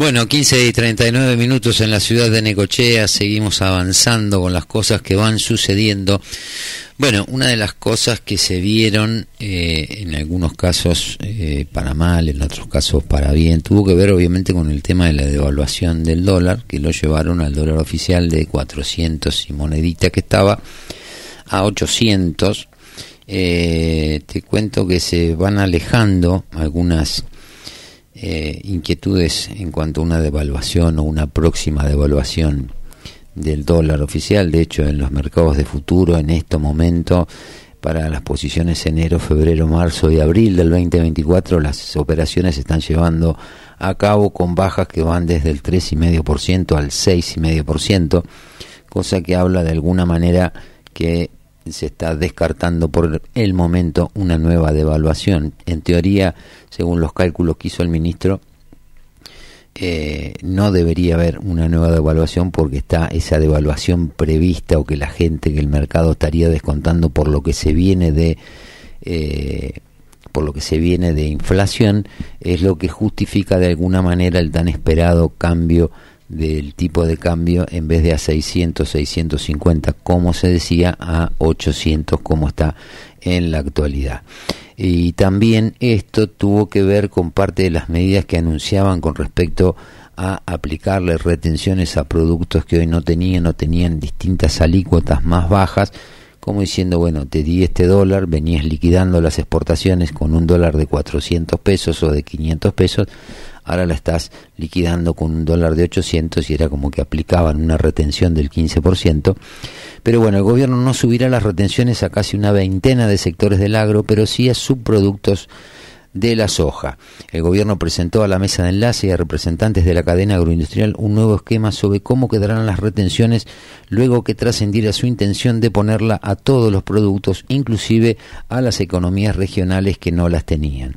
Bueno, 15 y 39 minutos en la ciudad de Necochea, seguimos avanzando con las cosas que van sucediendo. Bueno, una de las cosas que se vieron, eh, en algunos casos eh, para mal, en otros casos para bien, tuvo que ver obviamente con el tema de la devaluación del dólar, que lo llevaron al dólar oficial de 400 y monedita que estaba a 800. Eh, te cuento que se van alejando algunas eh, inquietudes en cuanto a una devaluación o una próxima devaluación del dólar oficial. De hecho, en los mercados de futuro, en este momento, para las posiciones enero, febrero, marzo y abril del 2024, las operaciones se están llevando a cabo con bajas que van desde el 3,5% al 6,5%, cosa que habla de alguna manera que se está descartando por el momento una nueva devaluación. En teoría, según los cálculos que hizo el ministro, eh, no debería haber una nueva devaluación porque está esa devaluación prevista o que la gente, que el mercado estaría descontando por lo que se viene de eh, por lo que se viene de inflación es lo que justifica de alguna manera el tan esperado cambio del tipo de cambio en vez de a 600, 650 como se decía a 800 como está en la actualidad. Y también esto tuvo que ver con parte de las medidas que anunciaban con respecto a aplicarle retenciones a productos que hoy no tenían o tenían distintas alícuotas más bajas, como diciendo, bueno, te di este dólar, venías liquidando las exportaciones con un dólar de 400 pesos o de 500 pesos, ahora la estás liquidando con un dólar de 800 y era como que aplicaban una retención del 15%. Pero bueno, el gobierno no subirá las retenciones a casi una veintena de sectores del agro, pero sí a subproductos de la soja. El gobierno presentó a la mesa de enlace y a representantes de la cadena agroindustrial un nuevo esquema sobre cómo quedarán las retenciones luego que trascendiera su intención de ponerla a todos los productos, inclusive a las economías regionales que no las tenían.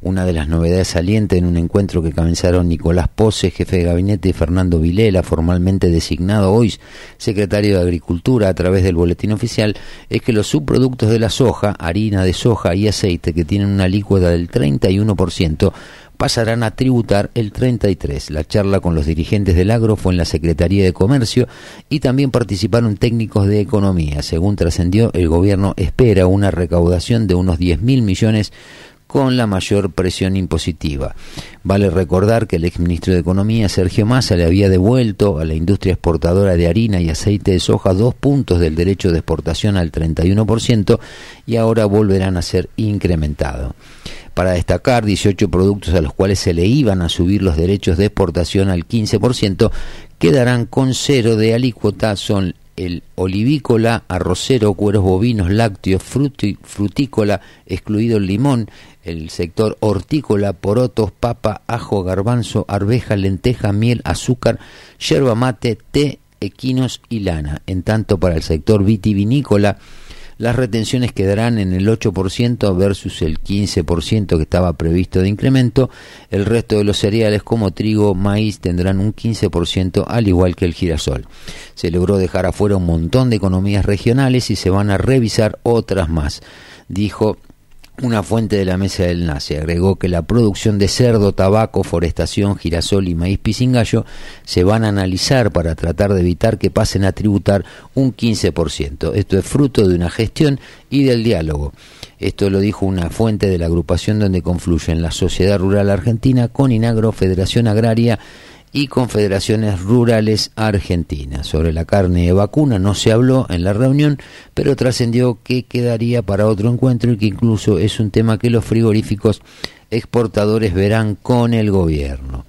Una de las novedades salientes en un encuentro que comenzaron Nicolás Pose, jefe de gabinete, y Fernando Vilela, formalmente designado hoy secretario de Agricultura a través del boletín oficial, es que los subproductos de la soja, harina de soja y aceite, que tienen una alícuota del 31%, pasarán a tributar el 33. La charla con los dirigentes del agro fue en la Secretaría de Comercio y también participaron técnicos de economía. Según trascendió, el gobierno espera una recaudación de unos 10 mil millones con la mayor presión impositiva. Vale recordar que el exministro de Economía, Sergio Massa, le había devuelto a la industria exportadora de harina y aceite de soja dos puntos del derecho de exportación al 31% y ahora volverán a ser incrementados. Para destacar, 18 productos a los cuales se le iban a subir los derechos de exportación al 15% quedarán con cero de alícuota, son el olivícola, arrocero, cueros bovinos, lácteos, frutícola, excluido el limón, el sector hortícola, porotos, papa, ajo, garbanzo, arveja, lenteja, miel, azúcar, yerba mate, té, equinos y lana. En tanto, para el sector vitivinícola, las retenciones quedarán en el 8% versus el 15% que estaba previsto de incremento. El resto de los cereales como trigo, maíz tendrán un 15% al igual que el girasol. Se logró dejar afuera un montón de economías regionales y se van a revisar otras más, dijo una fuente de la mesa del NACE agregó que la producción de cerdo, tabaco, forestación, girasol y maíz pisingallo se van a analizar para tratar de evitar que pasen a tributar un 15%. Esto es fruto de una gestión y del diálogo. Esto lo dijo una fuente de la agrupación donde confluyen la Sociedad Rural Argentina, con Inagro, Federación Agraria, y confederaciones rurales argentinas. Sobre la carne de vacuna no se habló en la reunión, pero trascendió que quedaría para otro encuentro y que incluso es un tema que los frigoríficos exportadores verán con el gobierno.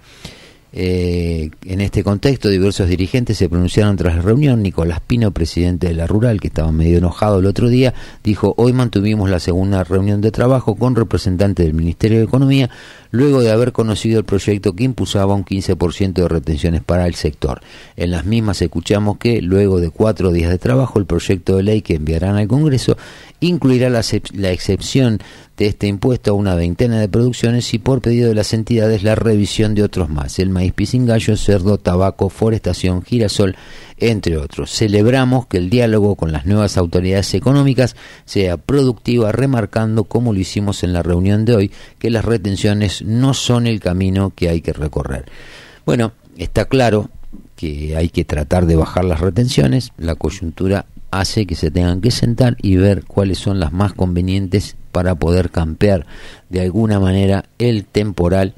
Eh, en este contexto, diversos dirigentes se pronunciaron tras la reunión. Nicolás Pino, presidente de la Rural, que estaba medio enojado el otro día, dijo, hoy mantuvimos la segunda reunión de trabajo con representantes del Ministerio de Economía, luego de haber conocido el proyecto que impulsaba un 15% de retenciones para el sector. En las mismas escuchamos que, luego de cuatro días de trabajo, el proyecto de ley que enviarán al Congreso incluirá la, la excepción de este impuesto a una veintena de producciones y por pedido de las entidades la revisión de otros más, el maíz pisingallo, cerdo, tabaco, forestación, girasol, entre otros. Celebramos que el diálogo con las nuevas autoridades económicas sea productiva, remarcando, como lo hicimos en la reunión de hoy, que las retenciones no son el camino que hay que recorrer. Bueno, está claro que hay que tratar de bajar las retenciones, la coyuntura hace que se tengan que sentar y ver cuáles son las más convenientes para poder campear de alguna manera el temporal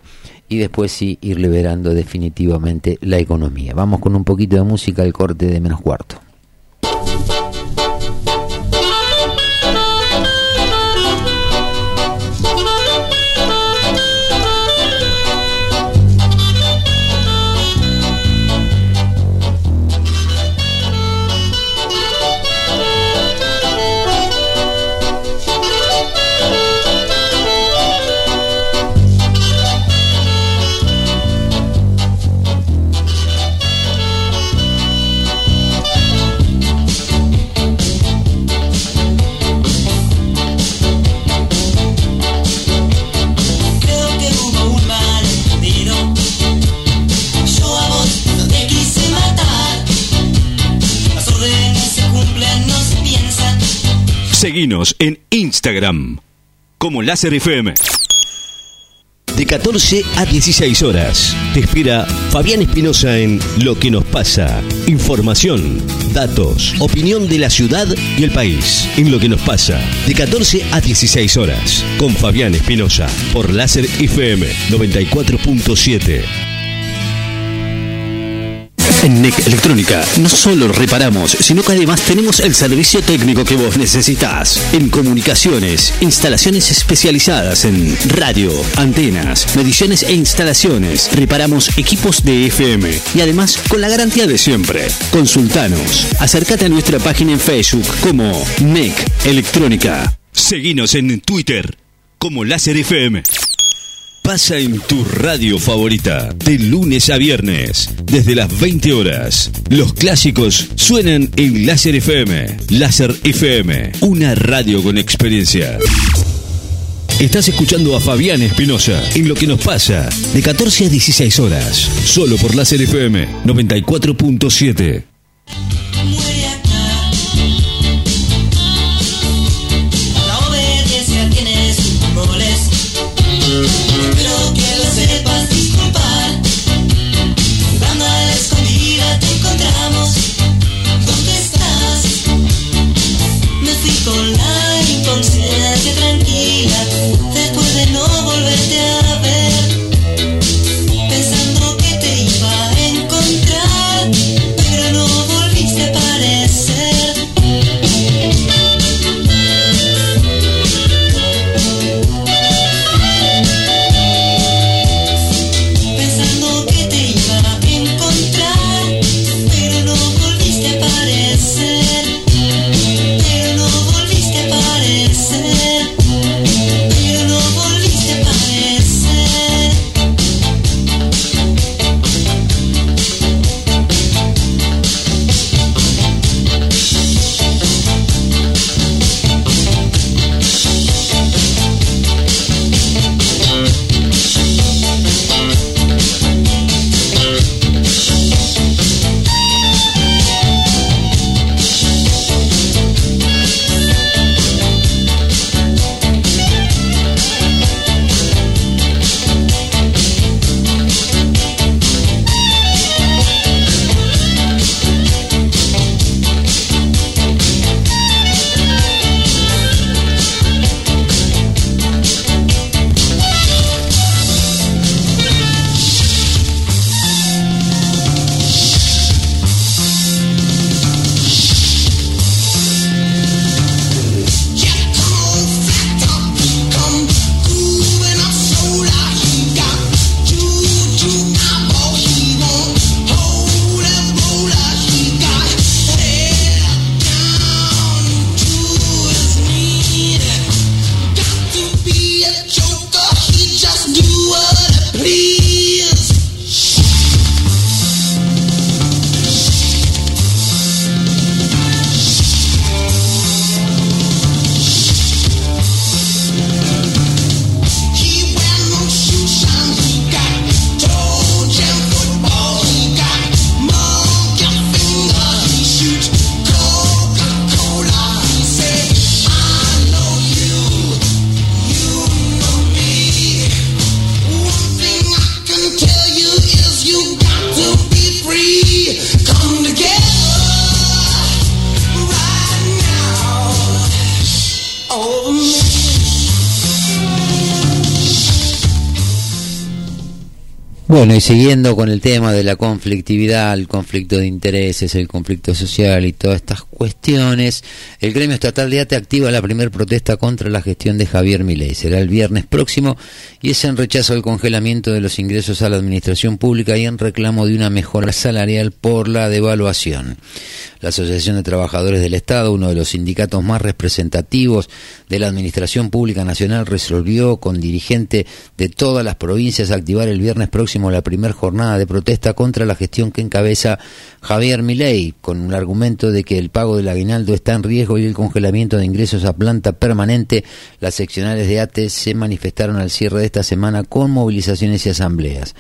y después sí ir liberando definitivamente la economía. Vamos con un poquito de música al corte de menos cuarto. Seguinos en Instagram como Láser FM. De 14 a 16 horas. Te espera Fabián Espinosa en Lo que nos pasa. Información, datos, opinión de la ciudad y el país. En Lo que nos pasa. De 14 a 16 horas. Con Fabián Espinosa. Por Láser FM 94.7. En NEC Electrónica no solo reparamos, sino que además tenemos el servicio técnico que vos necesitas. En comunicaciones, instalaciones especializadas en radio, antenas, mediciones e instalaciones. Reparamos equipos de FM y además con la garantía de siempre. Consultanos. Acércate a nuestra página en Facebook como NEC Electrónica. Seguinos en Twitter como Láser FM. Pasa en tu radio favorita, de lunes a viernes, desde las 20 horas. Los clásicos suenan en Láser FM. Láser FM, una radio con experiencia. Estás escuchando a Fabián Espinosa en Lo que nos pasa, de 14 a 16 horas, solo por Láser FM 94.7. siguiendo con el tema de la conflictividad, el conflicto de intereses, el conflicto social y todas estas cuestiones, el gremio estatal de ATE activa la primera protesta contra la gestión de Javier Milei. Será el viernes próximo y es en rechazo al congelamiento de los ingresos a la administración pública y en reclamo de una mejora salarial por la devaluación. La Asociación de Trabajadores del Estado, uno de los sindicatos más representativos de la Administración Pública Nacional, resolvió con dirigente de todas las provincias activar el viernes próximo la primera jornada de protesta contra la gestión que encabeza Javier Milei, con un argumento de que el pago del aguinaldo está en riesgo y el congelamiento de ingresos a planta permanente. Las seccionales de ATE se manifestaron al cierre de esta semana con movilizaciones y asambleas.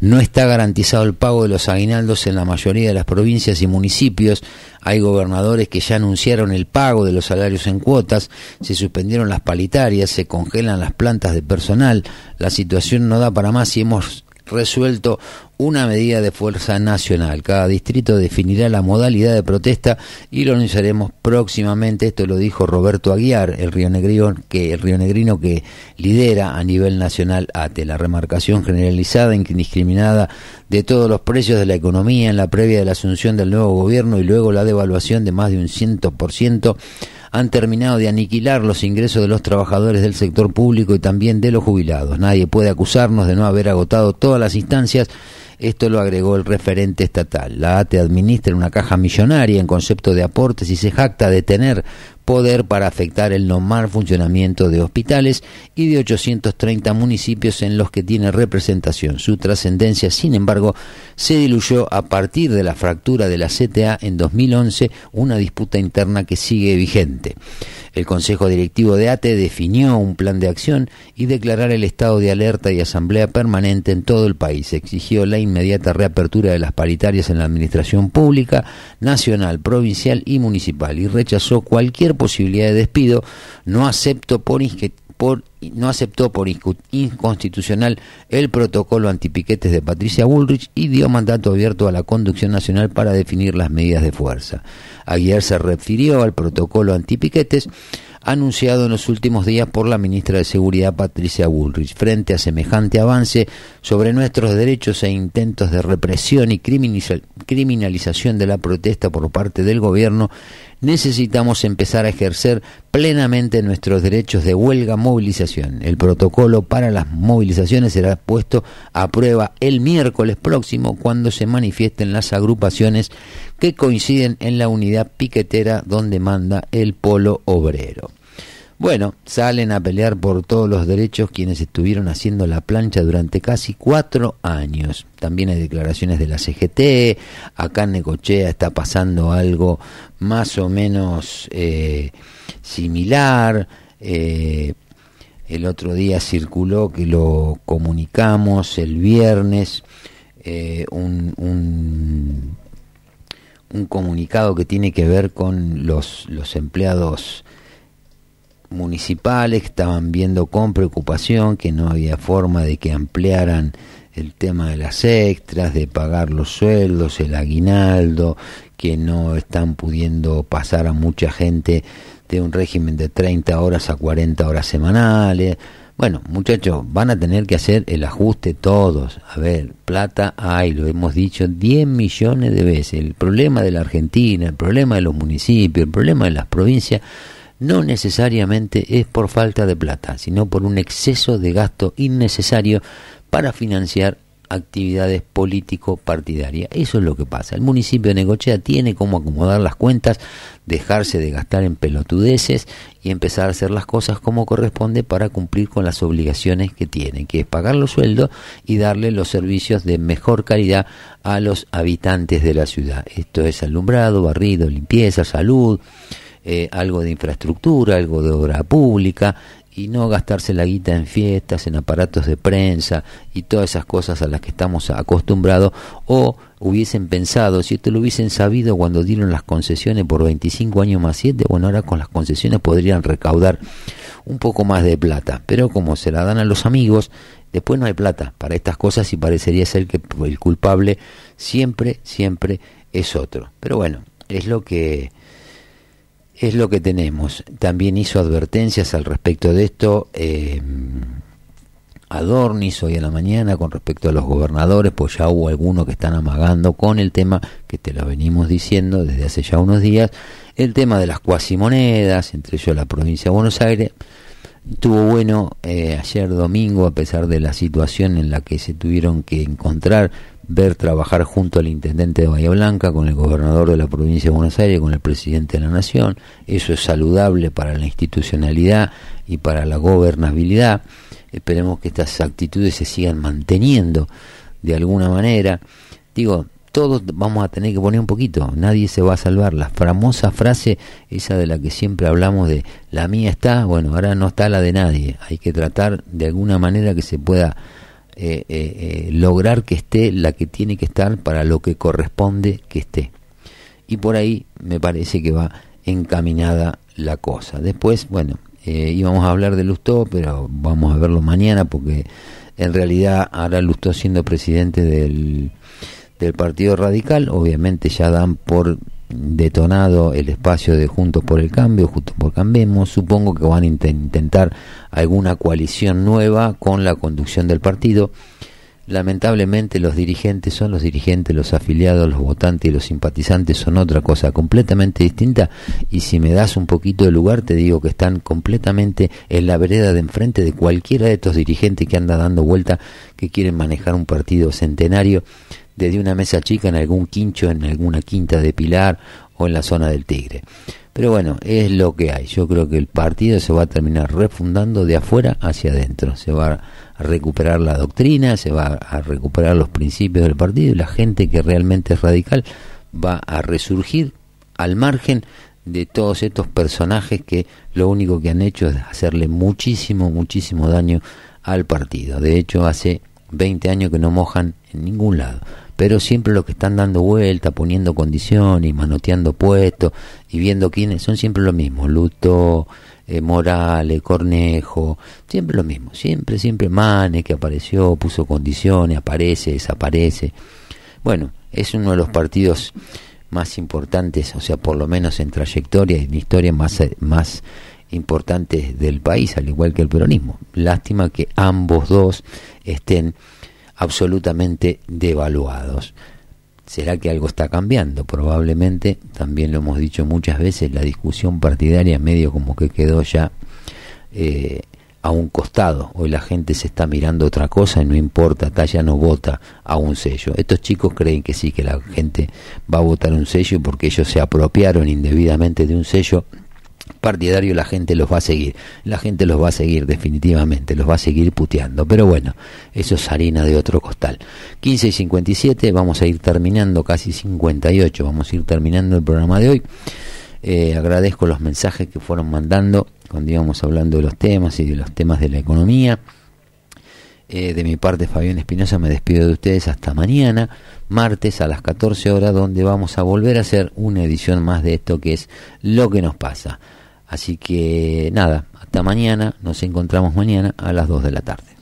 No está garantizado el pago de los aguinaldos en la mayoría de las provincias y municipios. Hay gobernadores que ya anunciaron el pago de los salarios en cuotas, se suspendieron las paritarias, se congelan las plantas de personal. La situación no da para más y hemos resuelto una medida de fuerza nacional. Cada distrito definirá la modalidad de protesta y lo anunciaremos próximamente. Esto lo dijo Roberto Aguiar, el rionegrino que, el rionegrino que lidera a nivel nacional ATE. La remarcación generalizada, indiscriminada de todos los precios de la economía en la previa de la asunción del nuevo gobierno y luego la devaluación de más de un ciento por ciento han terminado de aniquilar los ingresos de los trabajadores del sector público y también de los jubilados. Nadie puede acusarnos de no haber agotado todas las instancias esto lo agregó el referente estatal. La ATE administra una caja millonaria en concepto de aportes y se jacta de tener poder para afectar el normal funcionamiento de hospitales y de 830 municipios en los que tiene representación. Su trascendencia, sin embargo, se diluyó a partir de la fractura de la CTA en 2011, una disputa interna que sigue vigente. El Consejo Directivo de ATE definió un plan de acción y declarar el estado de alerta y asamblea permanente en todo el país. Exigió la inmediata reapertura de las paritarias en la administración pública, nacional, provincial y municipal y rechazó cualquier posibilidad de despido. No aceptó por, no aceptó por inconstitucional el protocolo antipiquetes de Patricia Bullrich y dio mandato abierto a la conducción nacional para definir las medidas de fuerza. Aguiar se refirió al protocolo antipiquetes anunciado en los últimos días por la ministra de Seguridad Patricia Bullrich. Frente a semejante avance sobre nuestros derechos e intentos de represión y criminalización de la protesta por parte del gobierno, necesitamos empezar a ejercer plenamente nuestros derechos de huelga movilización. El protocolo para las movilizaciones será puesto a prueba el miércoles próximo cuando se manifiesten las agrupaciones que coinciden en la unidad piquetera donde manda el polo obrero. Bueno, salen a pelear por todos los derechos quienes estuvieron haciendo la plancha durante casi cuatro años. También hay declaraciones de la CGT, acá en Necochea está pasando algo más o menos eh, similar. Eh, el otro día circuló que lo comunicamos el viernes, eh, un, un un comunicado que tiene que ver con los, los empleados municipales que estaban viendo con preocupación que no había forma de que ampliaran el tema de las extras, de pagar los sueldos, el aguinaldo, que no están pudiendo pasar a mucha gente de un régimen de 30 horas a 40 horas semanales. Bueno, muchachos, van a tener que hacer el ajuste todos. A ver, plata hay, lo hemos dicho 10 millones de veces. El problema de la Argentina, el problema de los municipios, el problema de las provincias, no necesariamente es por falta de plata, sino por un exceso de gasto innecesario para financiar actividades político-partidarias. Eso es lo que pasa. El municipio de Negochea tiene como acomodar las cuentas, dejarse de gastar en pelotudeces y empezar a hacer las cosas como corresponde para cumplir con las obligaciones que tiene, que es pagar los sueldos y darle los servicios de mejor calidad a los habitantes de la ciudad. Esto es alumbrado, barrido, limpieza, salud, eh, algo de infraestructura, algo de obra pública y no gastarse la guita en fiestas, en aparatos de prensa y todas esas cosas a las que estamos acostumbrados o hubiesen pensado, si esto lo hubiesen sabido cuando dieron las concesiones por 25 años más 7, bueno, ahora con las concesiones podrían recaudar un poco más de plata, pero como se la dan a los amigos, después no hay plata para estas cosas y parecería ser que el culpable siempre, siempre es otro. Pero bueno, es lo que es lo que tenemos. También hizo advertencias al respecto de esto eh, Adornis hoy en la mañana con respecto a los gobernadores, pues ya hubo algunos que están amagando con el tema que te lo venimos diciendo desde hace ya unos días, el tema de las cuasimonedas, entre ellos la provincia de Buenos Aires. Estuvo bueno eh, ayer domingo, a pesar de la situación en la que se tuvieron que encontrar, ver trabajar junto al intendente de Bahía Blanca, con el gobernador de la provincia de Buenos Aires, con el presidente de la Nación. Eso es saludable para la institucionalidad y para la gobernabilidad. Esperemos que estas actitudes se sigan manteniendo de alguna manera. Digo, todos vamos a tener que poner un poquito, nadie se va a salvar. La famosa frase, esa de la que siempre hablamos de la mía está, bueno, ahora no está la de nadie. Hay que tratar de alguna manera que se pueda eh, eh, eh, lograr que esté la que tiene que estar para lo que corresponde que esté. Y por ahí me parece que va encaminada la cosa. Después, bueno, íbamos a hablar de Lustó, pero vamos a verlo mañana porque en realidad ahora Lustó siendo presidente del del Partido Radical, obviamente ya dan por detonado el espacio de Juntos por el Cambio, Juntos por Cambiemos, supongo que van a intentar alguna coalición nueva con la conducción del partido. Lamentablemente los dirigentes son los dirigentes, los afiliados, los votantes y los simpatizantes son otra cosa completamente distinta. Y si me das un poquito de lugar te digo que están completamente en la vereda de enfrente de cualquiera de estos dirigentes que anda dando vuelta que quieren manejar un partido centenario desde una mesa chica en algún quincho, en alguna quinta de Pilar o en la zona del Tigre. Pero bueno, es lo que hay. Yo creo que el partido se va a terminar refundando de afuera hacia adentro. Se va a recuperar la doctrina, se va a recuperar los principios del partido y la gente que realmente es radical va a resurgir al margen de todos estos personajes que lo único que han hecho es hacerle muchísimo, muchísimo daño al partido. De hecho, hace 20 años que no mojan en ningún lado. Pero siempre los que están dando vuelta, poniendo condiciones, manoteando puestos y viendo quiénes son siempre lo mismo, Luto, eh, Morales, Cornejo, siempre lo mismo, siempre, siempre Mane que apareció, puso condiciones, aparece, desaparece. Bueno, es uno de los partidos más importantes, o sea, por lo menos en trayectoria y en historia más, más importantes del país, al igual que el peronismo. Lástima que ambos dos estén absolutamente devaluados. ¿Será que algo está cambiando? Probablemente, también lo hemos dicho muchas veces, la discusión partidaria medio como que quedó ya eh, a un costado. Hoy la gente se está mirando otra cosa y no importa, ya no vota a un sello. Estos chicos creen que sí, que la gente va a votar un sello porque ellos se apropiaron indebidamente de un sello partidario la gente los va a seguir, la gente los va a seguir definitivamente, los va a seguir puteando, pero bueno, eso es harina de otro costal. 15 y 57, vamos a ir terminando, casi 58, vamos a ir terminando el programa de hoy. Eh, agradezco los mensajes que fueron mandando cuando íbamos hablando de los temas y de los temas de la economía. Eh, de mi parte, Fabián Espinosa, me despido de ustedes hasta mañana, martes a las 14 horas, donde vamos a volver a hacer una edición más de esto que es lo que nos pasa. Así que nada, hasta mañana, nos encontramos mañana a las 2 de la tarde.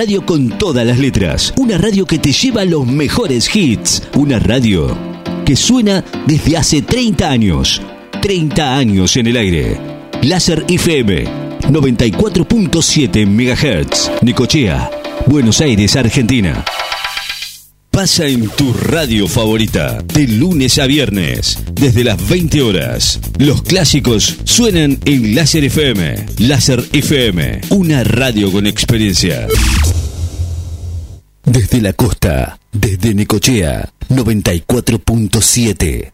Radio con todas las letras. Una radio que te lleva los mejores hits. Una radio que suena desde hace 30 años. 30 años en el aire. Láser FM 94.7 MHz. Nicochea, Buenos Aires, Argentina. Pasa en tu radio favorita, de lunes a viernes, desde las 20 horas. Los clásicos suenan en Láser FM. Láser FM, una radio con experiencia. Desde la costa, desde Necochea, 94.7.